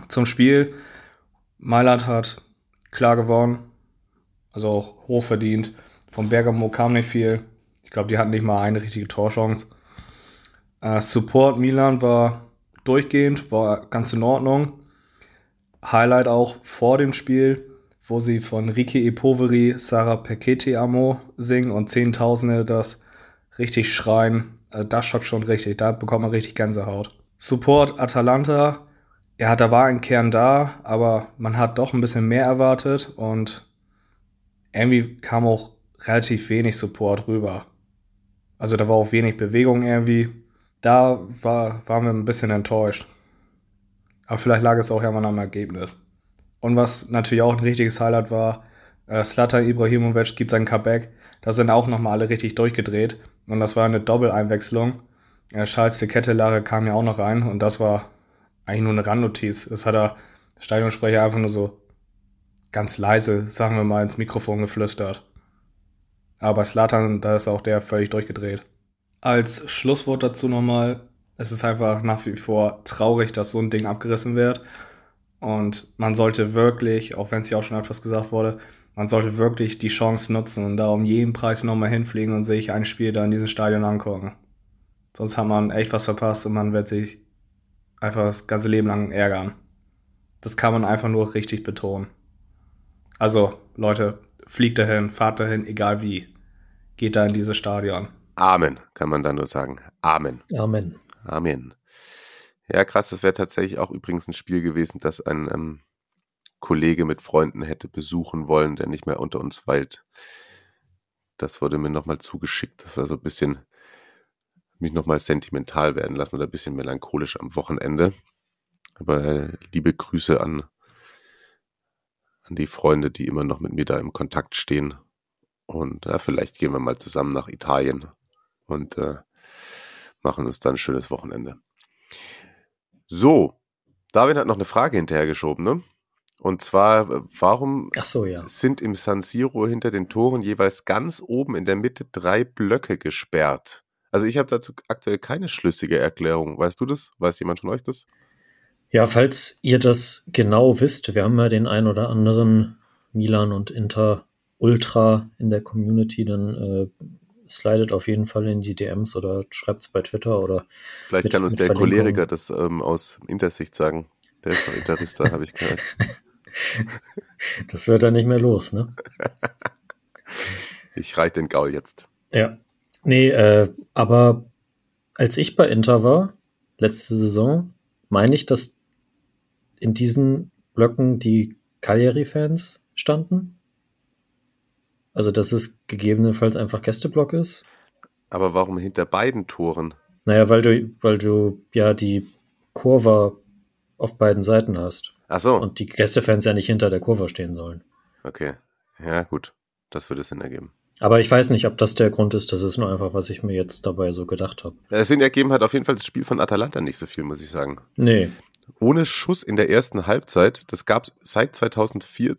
Zum Spiel. Mailand hat klar gewonnen. Also auch hochverdient. Vom Bergamo kam nicht viel. Ich glaube, die hatten nicht mal eine richtige Torchance. Äh, Support Milan war durchgehend, war ganz in Ordnung. Highlight auch vor dem Spiel, wo sie von Riki Epoveri Sarah Pekete Amo singen und Zehntausende das richtig schreien. Also das schockt schon richtig, da bekommt man richtig Gänsehaut. Support Atalanta, ja, da war ein Kern da, aber man hat doch ein bisschen mehr erwartet und irgendwie kam auch relativ wenig Support rüber. Also da war auch wenig Bewegung irgendwie. Da war, waren wir ein bisschen enttäuscht. Aber vielleicht lag es auch ja mal am Ergebnis. Und was natürlich auch ein richtiges Highlight war, äh, Slatan Ibrahimovic gibt sein Comeback. Da sind auch nochmal alle richtig durchgedreht. Und das war eine Doppeleinwechslung. Äh, Charles de Kettelare kam ja auch noch rein und das war eigentlich nur eine Randnotiz. Das hat der Stadionsprecher einfach nur so ganz leise, sagen wir mal, ins Mikrofon geflüstert. Aber Slatan, da ist auch der völlig durchgedreht. Als Schlusswort dazu nochmal, es ist einfach nach wie vor traurig, dass so ein Ding abgerissen wird. Und man sollte wirklich, auch wenn es ja auch schon etwas gesagt wurde, man sollte wirklich die Chance nutzen und da um jeden Preis nochmal hinfliegen und sich ein Spiel da in diesem Stadion angucken. Sonst hat man echt was verpasst und man wird sich einfach das ganze Leben lang ärgern. Das kann man einfach nur richtig betonen. Also, Leute, fliegt dahin, fahrt dahin, egal wie. Geht da in dieses Stadion. Amen, kann man da nur sagen. Amen. Amen. Amen. Ja, krass, das wäre tatsächlich auch übrigens ein Spiel gewesen, das ein ähm, Kollege mit Freunden hätte besuchen wollen, der nicht mehr unter uns weilt. Das wurde mir nochmal zugeschickt. Das war so ein bisschen mich nochmal sentimental werden lassen oder ein bisschen melancholisch am Wochenende. Aber äh, liebe Grüße an, an die Freunde, die immer noch mit mir da im Kontakt stehen. Und ja, vielleicht gehen wir mal zusammen nach Italien und äh, machen uns dann ein schönes Wochenende. So, David hat noch eine Frage hinterhergeschoben, ne? Und zwar, warum so, ja. sind im San Siro hinter den Toren jeweils ganz oben in der Mitte drei Blöcke gesperrt? Also ich habe dazu aktuell keine schlüssige Erklärung. Weißt du das? Weiß jemand von euch das? Ja, falls ihr das genau wisst, wir haben ja den ein oder anderen Milan und Inter Ultra in der Community, dann äh, slidet auf jeden Fall in die DMs oder schreibt es bei Twitter oder. Vielleicht mit, kann uns der Choleriker das ähm, aus Intersicht sagen. Der ist doch Interista, habe ich gehört. Das wird dann nicht mehr los, ne? ich reite den Gaul jetzt. Ja. Nee, äh, aber als ich bei Inter war, letzte Saison, meine ich, dass in diesen Blöcken die Cagliari-Fans standen. Also, dass es gegebenenfalls einfach Gästeblock ist. Aber warum hinter beiden Toren? Naja, weil du, weil du ja die Kurve auf beiden Seiten hast. Ach so. Und die Gästefans ja nicht hinter der Kurve stehen sollen. Okay. Ja, gut. Das würde Sinn ergeben. Aber ich weiß nicht, ob das der Grund ist. Das ist nur einfach, was ich mir jetzt dabei so gedacht habe. Ja, Sinn ergeben hat auf jeden Fall das Spiel von Atalanta nicht so viel, muss ich sagen. Nee. Ohne Schuss in der ersten Halbzeit, das gab es seit 2004,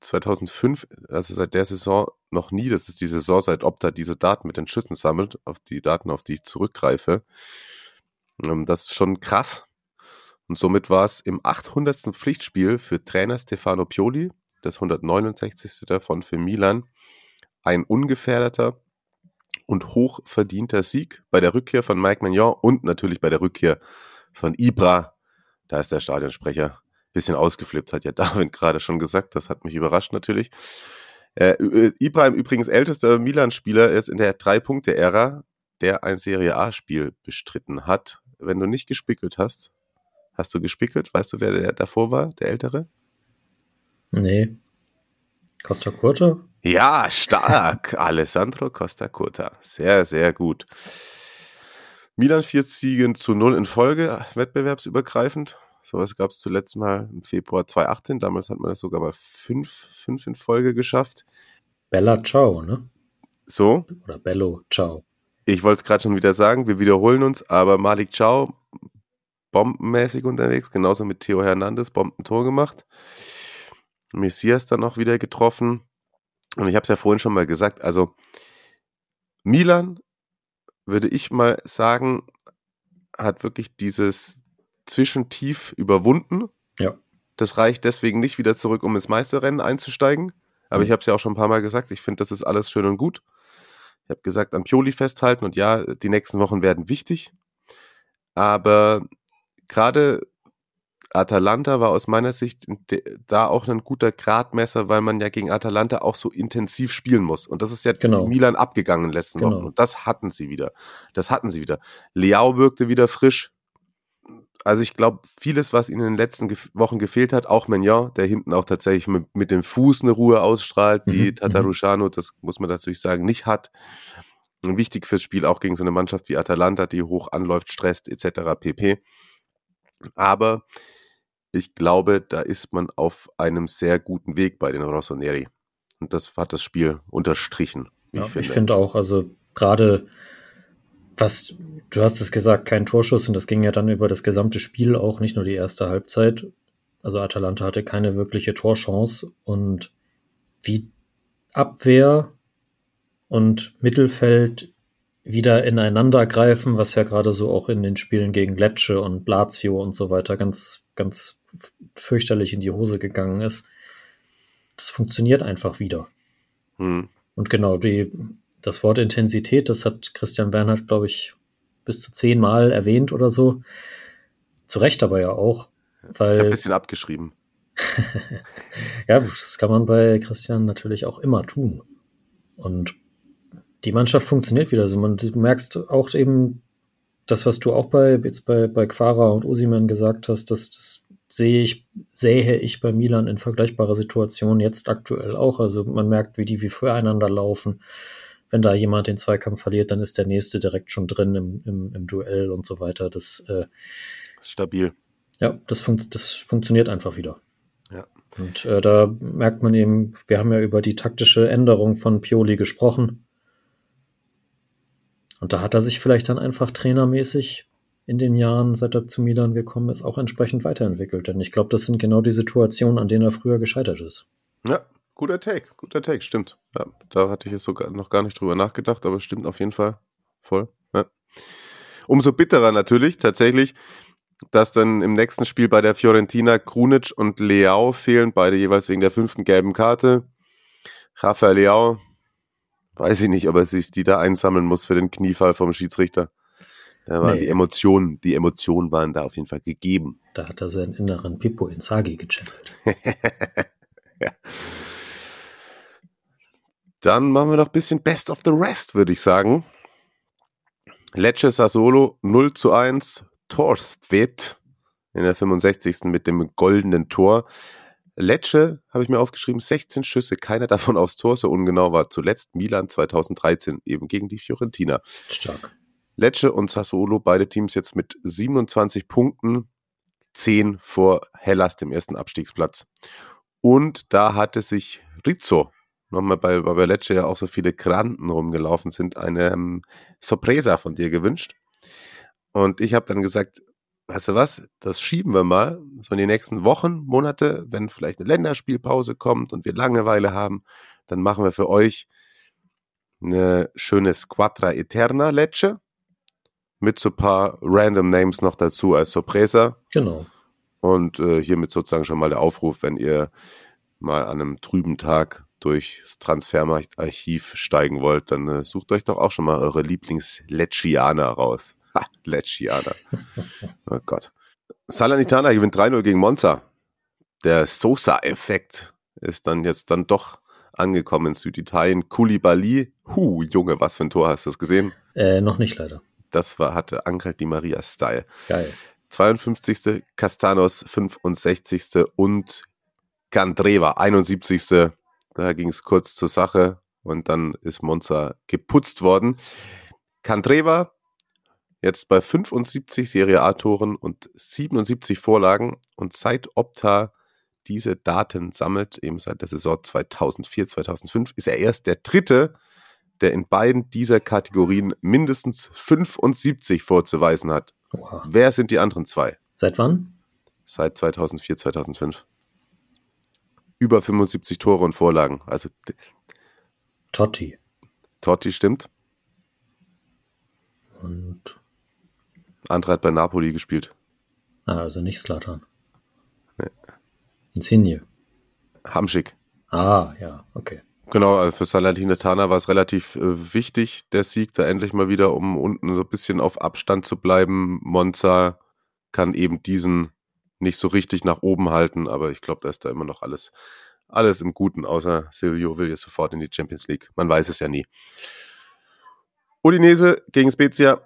2005, also seit der Saison noch nie. Das ist die Saison, seit Opta diese Daten mit den Schüssen sammelt, auf die Daten, auf die ich zurückgreife. Ähm, das ist schon krass. Und somit war es im 800. Pflichtspiel für Trainer Stefano Pioli, das 169. davon für Milan, ein ungefährdeter und hochverdienter Sieg bei der Rückkehr von Mike Magnon und natürlich bei der Rückkehr von Ibra. Da ist der Stadionsprecher bisschen ausgeflippt, hat ja David gerade schon gesagt. Das hat mich überrascht natürlich. Äh, Ibra im übrigens ältester Milan-Spieler jetzt in der Drei-Punkte-Ära, der ein Serie A-Spiel bestritten hat. Wenn du nicht gespickelt hast, hast du gespickelt? Weißt du, wer der davor war, der Ältere? Nee. Costa Curta? Ja, stark. Alessandro Costa Curta. Sehr, sehr gut. Milan vier Ziegen zu null in Folge, wettbewerbsübergreifend. Sowas gab es zuletzt mal im Februar 2018. Damals hat man das sogar mal fünf, fünf in Folge geschafft. Bella Ciao, ne? So? Oder Bello Ciao. Ich wollte es gerade schon wieder sagen, wir wiederholen uns, aber Malik Ciao bombenmäßig unterwegs, genauso mit Theo Hernandez, Bombentor gemacht. Messias dann auch wieder getroffen. Und ich habe es ja vorhin schon mal gesagt, also Milan, würde ich mal sagen, hat wirklich dieses Zwischentief überwunden. Ja. Das reicht deswegen nicht wieder zurück, um ins Meisterrennen einzusteigen. Aber mhm. ich habe es ja auch schon ein paar Mal gesagt, ich finde, das ist alles schön und gut. Ich habe gesagt, an Pioli festhalten und ja, die nächsten Wochen werden wichtig. Aber gerade Atalanta war aus meiner Sicht da auch ein guter Gradmesser, weil man ja gegen Atalanta auch so intensiv spielen muss. Und das ist ja genau. Milan abgegangen in den letzten genau. Wochen. Und das hatten sie wieder. Das hatten sie wieder. Leao wirkte wieder frisch. Also ich glaube, vieles, was ihnen in den letzten Gef Wochen gefehlt hat, auch Mignon, der hinten auch tatsächlich mit, mit dem Fuß eine Ruhe ausstrahlt, die Mhm, Tatarusano, das muss man natürlich sagen, nicht hat. Und wichtig fürs Spiel auch gegen so eine Mannschaft wie Atalanta, die hoch anläuft, stresst etc. pp. Aber ich glaube, da ist man auf einem sehr guten Weg bei den Rossoneri. Und das hat das Spiel unterstrichen. Ja, ich ich finde. finde auch, also gerade was, du hast es gesagt, kein Torschuss und das ging ja dann über das gesamte Spiel auch, nicht nur die erste Halbzeit. Also Atalanta hatte keine wirkliche Torchance und wie Abwehr und Mittelfeld wieder ineinander greifen, was ja gerade so auch in den Spielen gegen Lecce und Lazio und so weiter ganz, ganz fürchterlich in die Hose gegangen ist. Das funktioniert einfach wieder. Hm. Und genau, die, das Wort Intensität, das hat Christian Bernhard, glaube ich, bis zu zehnmal erwähnt oder so. Zu Recht aber ja auch. Ich habe ein Weil, bisschen abgeschrieben. ja, das kann man bei Christian natürlich auch immer tun. Und die Mannschaft funktioniert wieder. Also man, du merkst auch eben das, was du auch bei, jetzt bei, bei Quara und Usiman gesagt hast, das, das sehe ich, sähe ich bei Milan in vergleichbarer Situation jetzt aktuell auch. Also man merkt, wie die wie füreinander laufen. Wenn da jemand den Zweikampf verliert, dann ist der nächste direkt schon drin im, im, im Duell und so weiter. Das, äh, Stabil. ja, das, funkt, das funktioniert einfach wieder. Ja. Und äh, da merkt man eben, wir haben ja über die taktische Änderung von Pioli gesprochen. Und da hat er sich vielleicht dann einfach trainermäßig in den Jahren, seit er zu Milan gekommen ist, auch entsprechend weiterentwickelt. Denn ich glaube, das sind genau die Situationen, an denen er früher gescheitert ist. Ja, guter Take, guter Take, stimmt. Ja, da hatte ich jetzt sogar noch gar nicht drüber nachgedacht, aber es stimmt auf jeden Fall voll. Ja. Umso bitterer natürlich tatsächlich, dass dann im nächsten Spiel bei der Fiorentina Krunic und Leao fehlen, beide jeweils wegen der fünften gelben Karte. Rafael Leao, weiß ich nicht, ob er sich die da einsammeln muss für den Kniefall vom Schiedsrichter. Da waren Nee. die Emotionen, die Emotionen waren da auf jeden Fall gegeben. Da hat er seinen inneren Pippo Inzaghi gechannelt. Dann machen wir noch ein bisschen Best of the Rest, würde ich sagen. Lecce Sassuolo 0 zu 1. Torstvedt in der 65. mit dem goldenen Tor. Lecce, habe ich mir aufgeschrieben, 16 Schüsse, keiner davon aufs Tor, so ungenau war zuletzt Milan 2013 eben gegen die Fiorentina. Stark. Lecce und Sassuolo, beide Teams jetzt mit 27 Punkten, 10 vor Hellas, dem ersten Abstiegsplatz. Und da hatte sich Rizzo, nochmal bei, bei Lecce ja auch so viele Granten rumgelaufen sind, eine ähm, Sorpresa von dir gewünscht. Und ich habe dann gesagt, weißt du was, das schieben wir mal, so in die nächsten Wochen, Monate, wenn vielleicht eine Länderspielpause kommt und wir Langeweile haben, dann machen wir für euch eine schöne Squadra Eterna Lecce mit so ein paar random Names noch dazu als Sorpresa. Genau. Und äh, hiermit sozusagen schon mal der Aufruf, wenn ihr mal an einem trüben Tag durchs Transfermarktarchiv steigen wollt, dann äh, sucht euch doch auch schon mal eure Lieblings-Leccianer raus. Ha, Leccianer. oh Gott. Salernitana gewinnt 3-0 gegen Monza. Der Sosa-Effekt ist dann jetzt dann doch angekommen in Süditalien. Koulibaly, hu, Junge, was für ein Tor hast du das gesehen? Äh, noch nicht leider. Das war, hatte Angel Di Maria Style. Geil. 52. Castanos 65. und Candreva 71. Da ging es kurz zur Sache und dann ist Monza geputzt worden. Candreva jetzt bei 75 Serie A-Toren und 77 Vorlagen und seit Opta diese Daten sammelt, eben seit der Saison 2004, 2005, ist er erst der dritte, der in beiden dieser Kategorien mindestens 75 vorzuweisen hat. Oha. Wer sind die anderen zwei? Seit wann? Seit 2004, 2005. Über 75 Tore und Vorlagen. Also Totti. Totti stimmt. Und, Andere hat bei Napoli gespielt. ah, also nicht Slatan. Nee. Insigne. Hamschick. Ah, ja, okay. Genau, also für Salernitana war es relativ äh, wichtig, der Sieg da endlich mal wieder, um unten so ein bisschen auf Abstand zu bleiben. Monza kann eben diesen nicht so richtig nach oben halten, aber ich glaube, da ist da immer noch alles, alles im Guten, außer Silvio will jetzt sofort in die Champions League. Man weiß es ja nie. Udinese gegen Spezia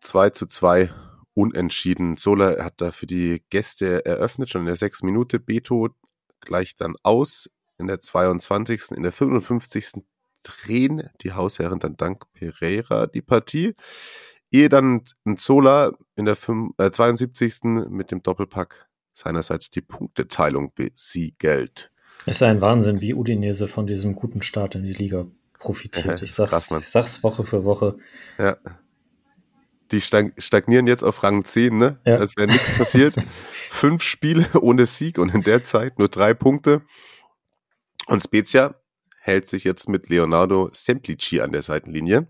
2 zu 2 unentschieden. Zola hat da für die Gäste eröffnet, schon in der sechs Minute. Beto gleich dann aus in der 22. In der 55. drehen die Hausherren dann dank Pereira die Partie. Ehe dann ein Zola in der 5, äh, 72. mit dem Doppelpack seinerseits die Punkteteilung besiegelt. Es ist ein Wahnsinn, wie Udinese von diesem guten Start in die Liga profitiert. Ich sag's, Krass, ich sag's Woche für Woche. Ja. Die stag- stagnieren jetzt auf Rang 10, ne? Ja. Als wäre nichts passiert. Fünf Spiele ohne Sieg und in der Zeit nur drei Punkte. Und Spezia hält sich jetzt mit Leonardo Semplici an der Seitenlinie.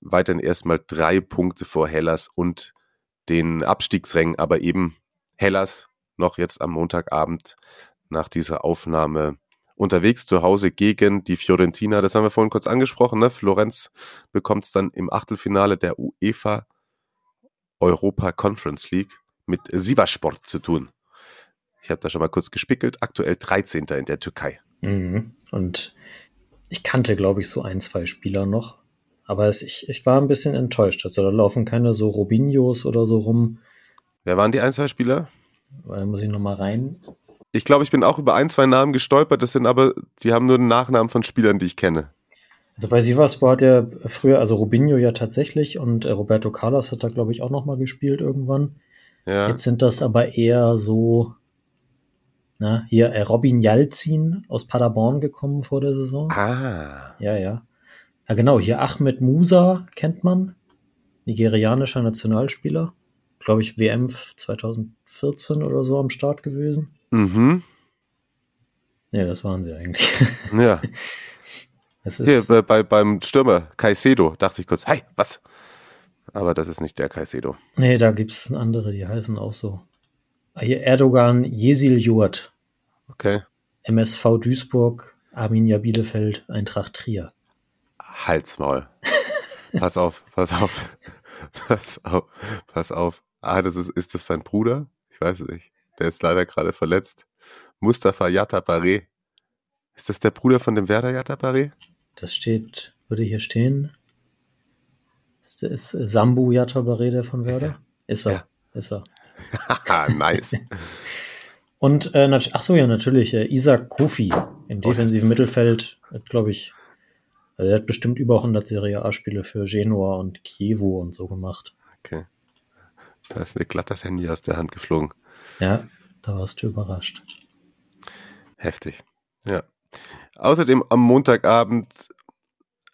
Weiterhin erstmal drei Punkte vor Hellas und den Abstiegsrängen, aber eben Hellas noch jetzt am Montagabend nach dieser Aufnahme unterwegs zu Hause gegen die Fiorentina. Das haben wir vorhin kurz angesprochen. Ne? Florenz bekommt es dann im Achtelfinale der UEFA Europa Conference League mit Sivasport zu tun. Ich habe da schon mal kurz gespickelt. Aktuell 13. in der Türkei. Mhm. Und ich kannte, glaube ich, so ein, zwei Spieler noch. Aber es, ich, ich war ein bisschen enttäuscht. Also da laufen keine so Robinhos oder so rum. Wer waren die ein, zwei Spieler? Da muss ich noch mal rein. Ich glaube, ich bin auch über ein, zwei Namen gestolpert. Das sind aber, die haben nur den Nachnamen von Spielern, die ich kenne. Also bei Sivasspor hat er früher, also Robinho ja tatsächlich und äh, Roberto Carlos hat da, glaube ich, auch noch mal gespielt irgendwann. Ja. Jetzt sind das aber eher so, na, hier äh, Robin Jalzin aus Paderborn gekommen vor der Saison. Ah. Ja, ja. Ja, genau, hier Ahmed Musa kennt man. Nigerianischer Nationalspieler. Glaube ich, WM 2014 oder so am Start gewesen. Mhm. Nee, das waren sie eigentlich. Ja. Es Hier ist, bei, bei, beim Stürmer Caicedo dachte ich kurz, hey, was? Aber das ist nicht der Caicedo. nee, da gibt's andere, die heißen auch so. Hier Erdogan Yesil Jurt. Okay. MSV Duisburg, Arminia Bielefeld, Eintracht Trier. Halsmaul. pass auf, pass auf. Pass auf, pass auf. Ah, das ist, ist das sein Bruder? Ich weiß es nicht. Der ist leider gerade verletzt. Mustafa Yatabare. Ist das der Bruder von dem Werder Yatabare? Das steht, würde hier stehen. Ist, ist Sambu Yatabare der von Werder? Ist er, Ja. ist er. Nice. Und äh, ach so ja, natürlich äh, Isaac Kofi im Oh, defensiven Mittelfeld, glaube ich. Also er hat bestimmt über 100 Serie A-Spiele für Genua und Chievo und so gemacht. Okay. Da ist mir glatt das Handy aus der Hand geflogen. Ja, da warst du überrascht. Heftig. Ja. Außerdem am Montagabend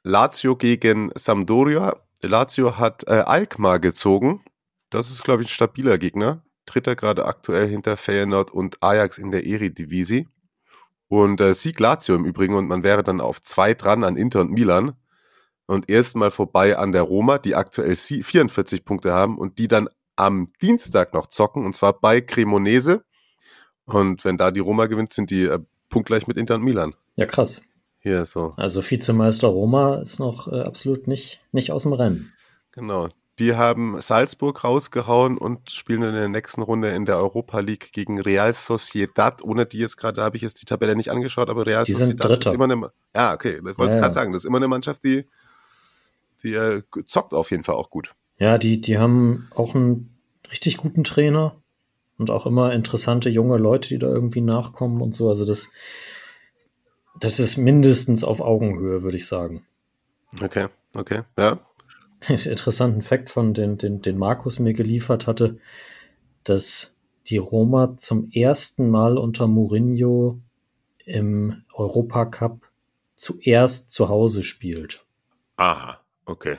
Lazio gegen Sampdoria. Lazio hat äh, Alkmaar gezogen. Das ist, glaube ich, ein stabiler Gegner. Dritter gerade aktuell hinter Feyenoord und Ajax in der Eredivisie. Und äh, Sieg Lazio im Übrigen und man wäre dann auf zwei dran an Inter und Milan. Und erstmal vorbei an der Roma, die aktuell sie- 44 Punkte haben und die dann am Dienstag noch zocken und zwar bei Cremonese. Und wenn da die Roma gewinnt, sind die äh, punktgleich mit Inter und Milan. Ja, krass. Hier so. Also Vizemeister Roma ist noch äh, absolut nicht, nicht aus dem Rennen. Genau. Die haben Salzburg rausgehauen und spielen in der nächsten Runde in der Europa League gegen Real Sociedad. Ohne die jetzt gerade, habe ich jetzt die Tabelle nicht angeschaut, aber Real Die sind Sociedad Dritter. ist immer eine. Ma- Ja, okay, das wollte Ja, ich gerade ja. sagen. Das ist immer eine Mannschaft, die, die äh, zockt auf jeden Fall auch gut. Ja, die, die haben auch einen richtig guten Trainer und auch immer interessante junge Leute, die da irgendwie nachkommen und so. Also das, das ist mindestens auf Augenhöhe, würde ich sagen. Okay, okay, ja. interessanten Fakt von den, den, den Markus mir geliefert hatte, dass die Roma zum ersten Mal unter Mourinho im Europacup zuerst zu Hause spielt. Aha, okay.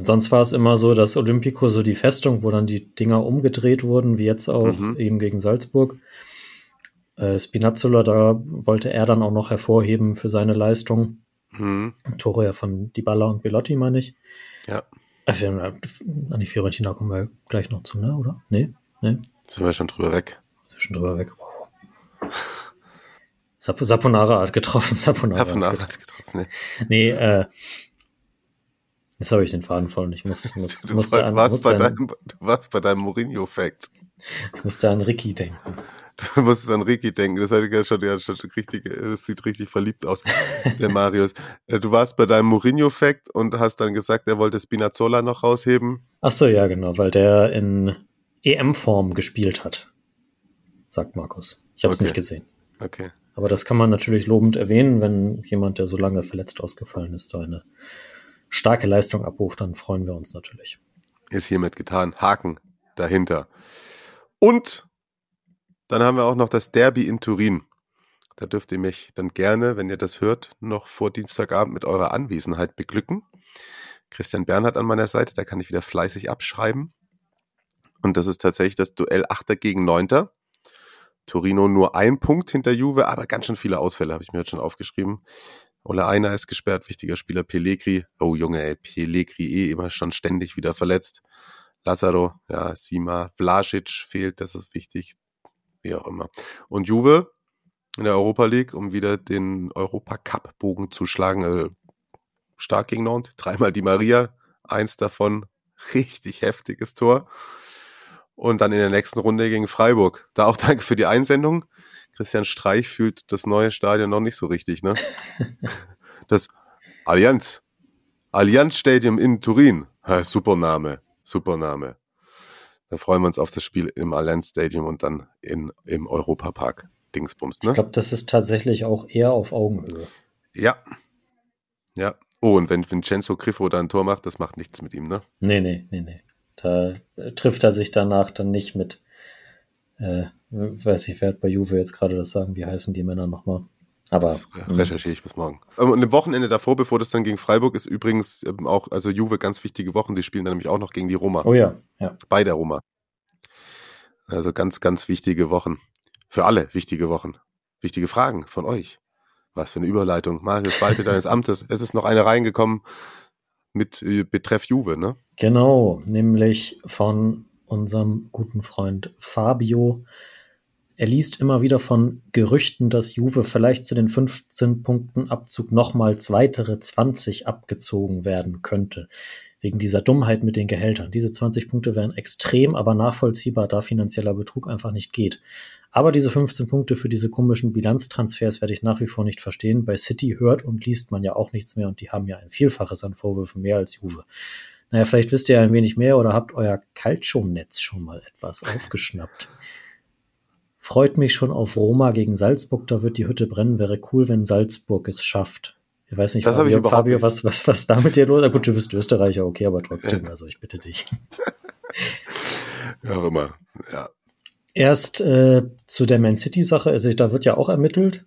Sonst war es immer so, dass Olympico so die Festung, wo dann die Dinger umgedreht wurden, wie jetzt auch Mhm. eben gegen Salzburg. Äh, Spinazzola, da wollte er dann auch noch hervorheben für seine Leistung. Hm, Tore ja von Dybala und Belotti, meine ich. ja, Äh, wir- An die Fiorentina kommen wir gleich noch zu, ne? Oder? Nee? Nee? sind wir schon drüber weg. Zwischen drüber weg. Wow. Sap Saponara hat getroffen. Saponara Hab hat getroffen. Arzt getroffen. Ne? Nee, äh, jetzt habe ich den Faden voll. Ich muss, muss, Du, musste, an, warst musste, bei an, deinem, du warst bei deinem Mourinho-Fact. ich musste an Ricky denken. Du musst an Ricky denken. Das, hat ja schon, ja, schon richtig, das sieht richtig verliebt aus, der Marius. Äh, du warst bei deinem Mourinho-Fact und hast dann gesagt, er wollte Spinazzola noch rausheben. Ach so, ja, genau, weil der in EM-Form gespielt hat, sagt Markus. Ich habe es Okay. nicht gesehen. Okay. Aber das kann man natürlich lobend erwähnen, wenn jemand, der so lange verletzt ausgefallen ist, da eine starke Leistung abruft, dann freuen wir uns natürlich. Ist hiermit getan. Haken dahinter. Und dann haben wir auch noch das Derby in Turin. Da dürft ihr mich dann gerne, wenn ihr das hört, noch vor Dienstagabend mit eurer Anwesenheit beglücken. Christian Bernhard an meiner Seite, da kann ich wieder fleißig abschreiben. Und das ist tatsächlich das Duell Achter gegen Neunter. Torino nur ein Punkt hinter Juve, aber ganz schön viele Ausfälle, habe ich mir jetzt schon aufgeschrieben. Ole Einer ist gesperrt, wichtiger Spieler Pellegri. Oh Junge, ey, Pellegri eh immer schon ständig wieder verletzt. Lazaro, ja, Sima, Vlasic fehlt, das ist wichtig. Wie auch immer. Und Juve in der Europa League, um wieder den Europacup-Bogen zu schlagen. Also stark gegen Nantes, dreimal die Maria, eins davon richtig heftiges Tor. Und dann in der nächsten Runde gegen Freiburg. Da auch danke für die Einsendung. Christian Streich fühlt das neue Stadion noch nicht so richtig, ne? Das Allianz. Allianz Stadium in Turin. Super Name. Super Name. Da freuen wir uns auf das Spiel im Allianz Stadium und dann in, im Europapark. Dingsbums, ne? Ich glaube, das ist tatsächlich auch eher auf Augenhöhe. Ja. Ja. Oh, und wenn Vincenzo Griffo da ein Tor macht, das macht nichts mit ihm, ne? Nee, nee, nee, nee. Da äh, trifft er sich danach dann nicht mit, äh, weiß ich, wer hat bei Juve jetzt gerade das sagen, wie heißen die Männer nochmal? Aber Das recherchiere ich bis morgen. Ähm, Und im Wochenende davor, bevor das dann gegen Freiburg ist, übrigens ähm, auch, also Juve ganz wichtige Wochen, die spielen dann nämlich auch noch gegen die Roma. oh ja, ja. Bei der Roma. Also ganz, ganz wichtige Wochen. Für alle wichtige Wochen. Wichtige Fragen von euch. Was für eine Überleitung. Marius Walte deines Amtes. Es ist noch eine reingekommen mit äh, Betreff Juve, ne? Genau, nämlich von unserem guten Freund Fabio. Er liest immer wieder von Gerüchten, dass Juve vielleicht zu den 15 Punkten Abzug nochmals weitere 20 abgezogen werden könnte. Wegen dieser Dummheit mit den Gehältern. Diese 20 Punkte wären extrem, aber nachvollziehbar, da finanzieller Betrug einfach nicht geht. Aber diese 15 Punkte für diese komischen Bilanztransfers werde ich nach wie vor nicht verstehen. Bei City hört und liest man ja auch nichts mehr und die haben ja ein Vielfaches an Vorwürfen mehr als Juve. Naja, vielleicht wisst ihr ja ein wenig mehr oder habt euer Calcio-Netz schon mal etwas aufgeschnappt. Freut mich schon auf Roma gegen Salzburg, da wird die Hütte brennen. Wäre cool, wenn Salzburg es schafft. Ich weiß nicht, Das hab ich Fabio, Fabio was, was, was da mit dir los? Na Gut, du bist Österreicher, okay, aber trotzdem, also ich bitte dich. Ja, auch immer. Ja. Erst äh, zu der Man City-Sache, also da wird ja auch ermittelt.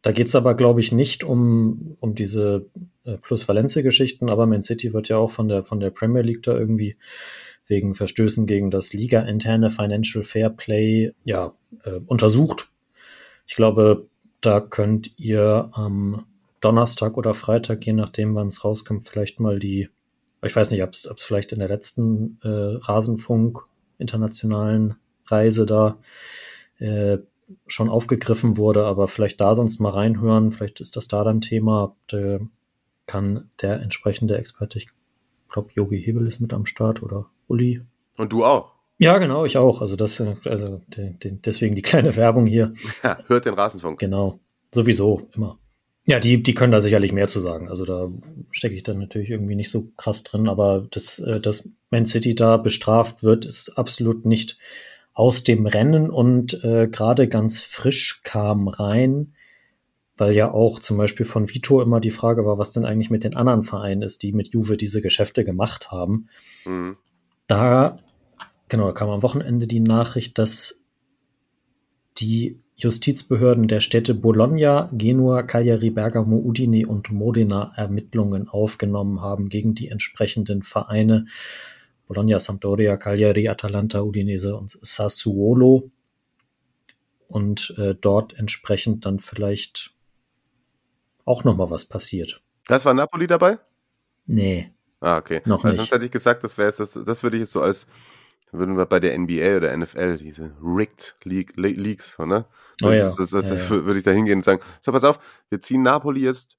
Da geht's aber, glaube ich, nicht um, um diese äh, plus Valencia-Geschichten, aber Man City wird ja auch von der, von der Premier League da irgendwie wegen Verstößen gegen das Liga-interne Financial Fair Play ja, äh, untersucht. Ich glaube, da könnt ihr am Donnerstag oder Freitag, je nachdem, wann es rauskommt, vielleicht mal die, ich weiß nicht, ob es vielleicht in der letzten äh, Rasenfunk internationalen Reise da äh, schon aufgegriffen wurde, aber vielleicht da sonst mal reinhören, vielleicht ist das da dann Thema, da kann der entsprechende Experte, ich glaube, Yogi Hebel ist mit am Start oder Uli. Und du auch. Ja, genau, ich auch. Also das, äh, also de, de, deswegen die kleine Werbung hier. Ja, hört den Rasenfunk. Genau. Sowieso, immer. Ja, die, die können da sicherlich mehr zu sagen. Also da stecke ich dann natürlich irgendwie nicht so krass drin, aber dass, äh, dass Man City da bestraft wird, ist absolut nicht aus dem Rennen und äh, gerade ganz frisch kam rein, weil ja auch zum Beispiel von Vito immer die Frage war, was denn eigentlich mit den anderen Vereinen ist, die mit Juve diese Geschäfte gemacht haben. Mhm. Da, genau, da kam am Wochenende die Nachricht, dass die Justizbehörden der Städte Bologna, Genua, Cagliari, Bergamo, Udine und Modena Ermittlungen aufgenommen haben gegen die entsprechenden Vereine Bologna, Sampdoria, Cagliari, Atalanta, Udinese und Sassuolo. Und äh, dort entsprechend dann vielleicht auch noch mal was passiert. Das war Napoli dabei? Nee, Ah, okay. Noch Weil nicht. Sonst hätte ich gesagt, das wäre jetzt- das, das würde ich jetzt so als, würden wir bei der NBA oder NFL, diese Rigged League, Le Leagues, ne? Oh ja. Das, das, das, Ja, ja. Würde ich da hingehen und sagen, so, pass auf, wir ziehen Napoli jetzt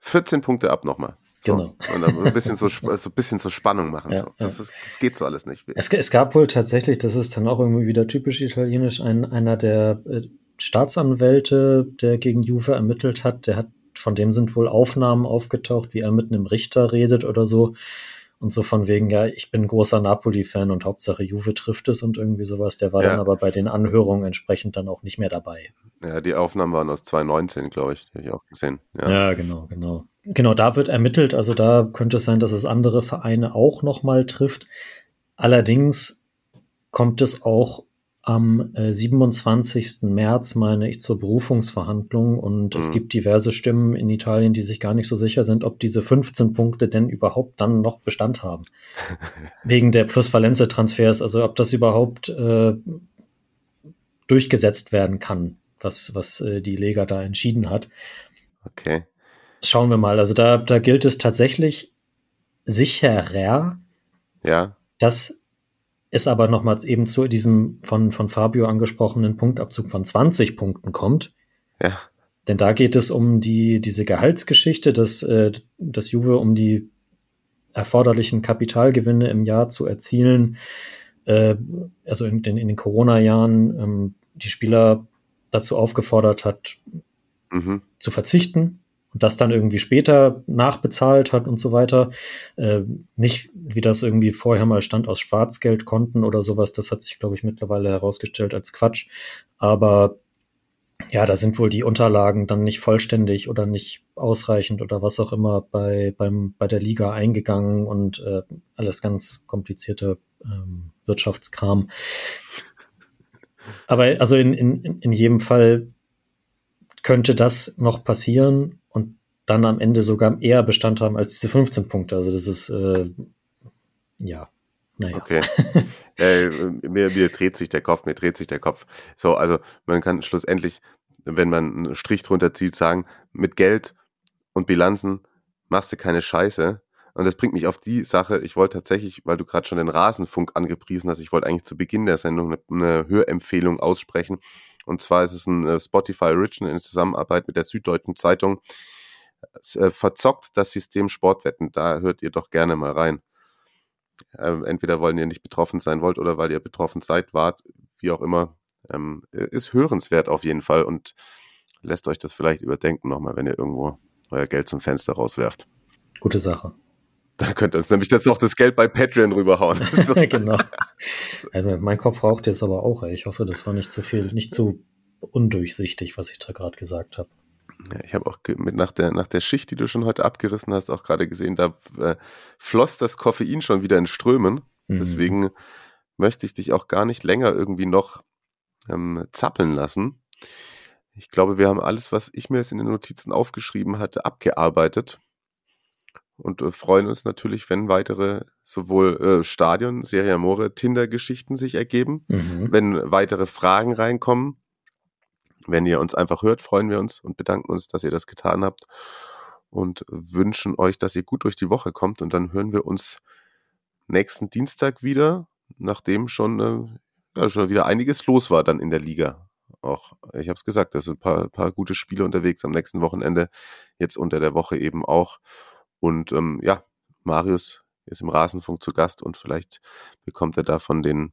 14 Punkte ab nochmal. So. Genau. Und dann ein bisschen so, so ein bisschen so Spannung machen. Ja, so. Das, ist, das geht so alles nicht. Es, es gab wohl tatsächlich, das ist dann auch irgendwie wieder typisch italienisch, ein, einer der äh, Staatsanwälte, der gegen Juve ermittelt hat, der hat, von dem sind wohl Aufnahmen aufgetaucht, wie er mit einem Richter redet oder so. Und so von wegen, ja, ich bin großer Napoli-Fan und Hauptsache Juve trifft es und irgendwie sowas. Der war Ja. dann aber bei den Anhörungen entsprechend dann auch nicht mehr dabei. Ja, die Aufnahmen waren aus 2019, glaube ich. Die habe ich auch gesehen. Ja. Ja, genau, genau. Genau, da wird ermittelt. Also da könnte es sein, dass es andere Vereine auch nochmal trifft. Allerdings kommt es auch am äh, 27. März, meine ich, zur Berufungsverhandlung und es Mhm. gibt diverse Stimmen in Italien, die sich gar nicht so sicher sind, ob diese 15 Punkte denn überhaupt dann noch Bestand haben. Wegen der Plus-Valenze-Transfers, also ob das überhaupt äh, durchgesetzt werden kann, was, was äh, die Lega da entschieden hat. Okay. Schauen wir mal. Also da, da gilt es tatsächlich sicherer, Ja. dass es aber nochmals eben zu diesem von, von Fabio angesprochenen Punktabzug von 20 Punkten kommt. Ja. Denn da geht es um die, diese Gehaltsgeschichte, dass, äh, dass Juve um die erforderlichen Kapitalgewinne im Jahr zu erzielen, äh, also in den, in den Corona-Jahren, ähm, die Spieler dazu aufgefordert hat, Mhm. zu verzichten und das dann irgendwie später nachbezahlt hat und so weiter. Äh, nicht, wie das irgendwie vorher mal stand aus Schwarzgeldkonten oder sowas. Das hat sich, glaube ich, mittlerweile herausgestellt als Quatsch. Aber ja, da sind wohl die Unterlagen dann nicht vollständig oder nicht ausreichend oder was auch immer bei, beim, bei der Liga eingegangen und äh, alles ganz komplizierte ähm, Wirtschaftskram. Aber also in, in, in jedem Fall könnte das noch passieren dann am Ende sogar eher Bestand haben als diese 15 Punkte. Also das ist, äh, ja, naja. Okay. äh, mir, mir dreht sich der Kopf, mir dreht sich der Kopf. So, also man kann schlussendlich, wenn man einen Strich drunter zieht, sagen, mit Geld und Bilanzen machst du keine Scheiße. Und das bringt mich auf die Sache, ich wollte tatsächlich, weil du gerade schon den Rasenfunk angepriesen hast, ich wollte eigentlich zu Beginn der Sendung eine, eine Hörempfehlung aussprechen. Und zwar ist es ein äh, Spotify Original in Zusammenarbeit mit der Süddeutschen Zeitung. Äh, verzockt das System Sportwetten. Da hört ihr doch gerne mal rein. Ähm, entweder wollen ihr nicht betroffen sein wollt oder weil ihr betroffen seid, wart, wie auch immer. Ähm, ist hörenswert auf jeden Fall und lässt euch das vielleicht überdenken nochmal, wenn ihr irgendwo euer Geld zum Fenster rauswerft. Gute Sache. Dann könnt ihr uns nämlich das noch das Geld bei Patreon rüberhauen. Genau. Also mein Kopf raucht jetzt aber auch. Ey. Ich hoffe, das war nicht zu viel, nicht zu undurchsichtig, was ich da gerade gesagt habe. Ja, ich habe auch mit nach der, nach der Schicht, die du schon heute abgerissen hast, auch gerade gesehen, da äh, floss das Koffein schon wieder in Strömen. Mhm. Deswegen möchte ich dich auch gar nicht länger irgendwie noch ähm, zappeln lassen. Ich glaube, wir haben alles, was ich mir jetzt in den Notizen aufgeschrieben hatte, abgearbeitet. Und äh, freuen uns natürlich, wenn weitere sowohl äh, Stadion, Serie Amore, Tinder-Geschichten sich ergeben Mhm. wenn weitere Fragen reinkommen. Wenn ihr uns einfach hört, freuen wir uns und bedanken uns, dass ihr das getan habt und wünschen euch, dass ihr gut durch die Woche kommt. Und dann hören wir uns nächsten Dienstag wieder, nachdem schon, äh, ja, schon wieder einiges los war dann in der Liga. Auch, ich habe es gesagt, da sind ein paar, paar gute Spiele unterwegs am nächsten Wochenende, jetzt unter der Woche eben auch. Und ähm, ja, Marius ist im Rasenfunk zu Gast und vielleicht bekommt er da von den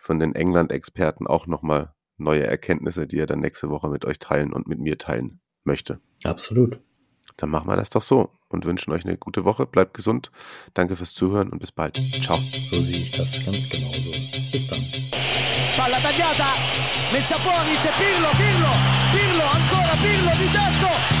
von den England-Experten auch nochmal neue Erkenntnisse, die er dann nächste Woche mit euch teilen und mit mir teilen möchte. Absolut. Dann machen wir das doch so und wünschen euch eine gute Woche. Bleibt gesund. Danke fürs Zuhören und bis bald. Ciao. So sehe ich das ganz genauso. Bis dann. Palla tagliata, messa fuori, c'è Pirlo, Pirlo, Pirlo, ancora Pirlo di tacco,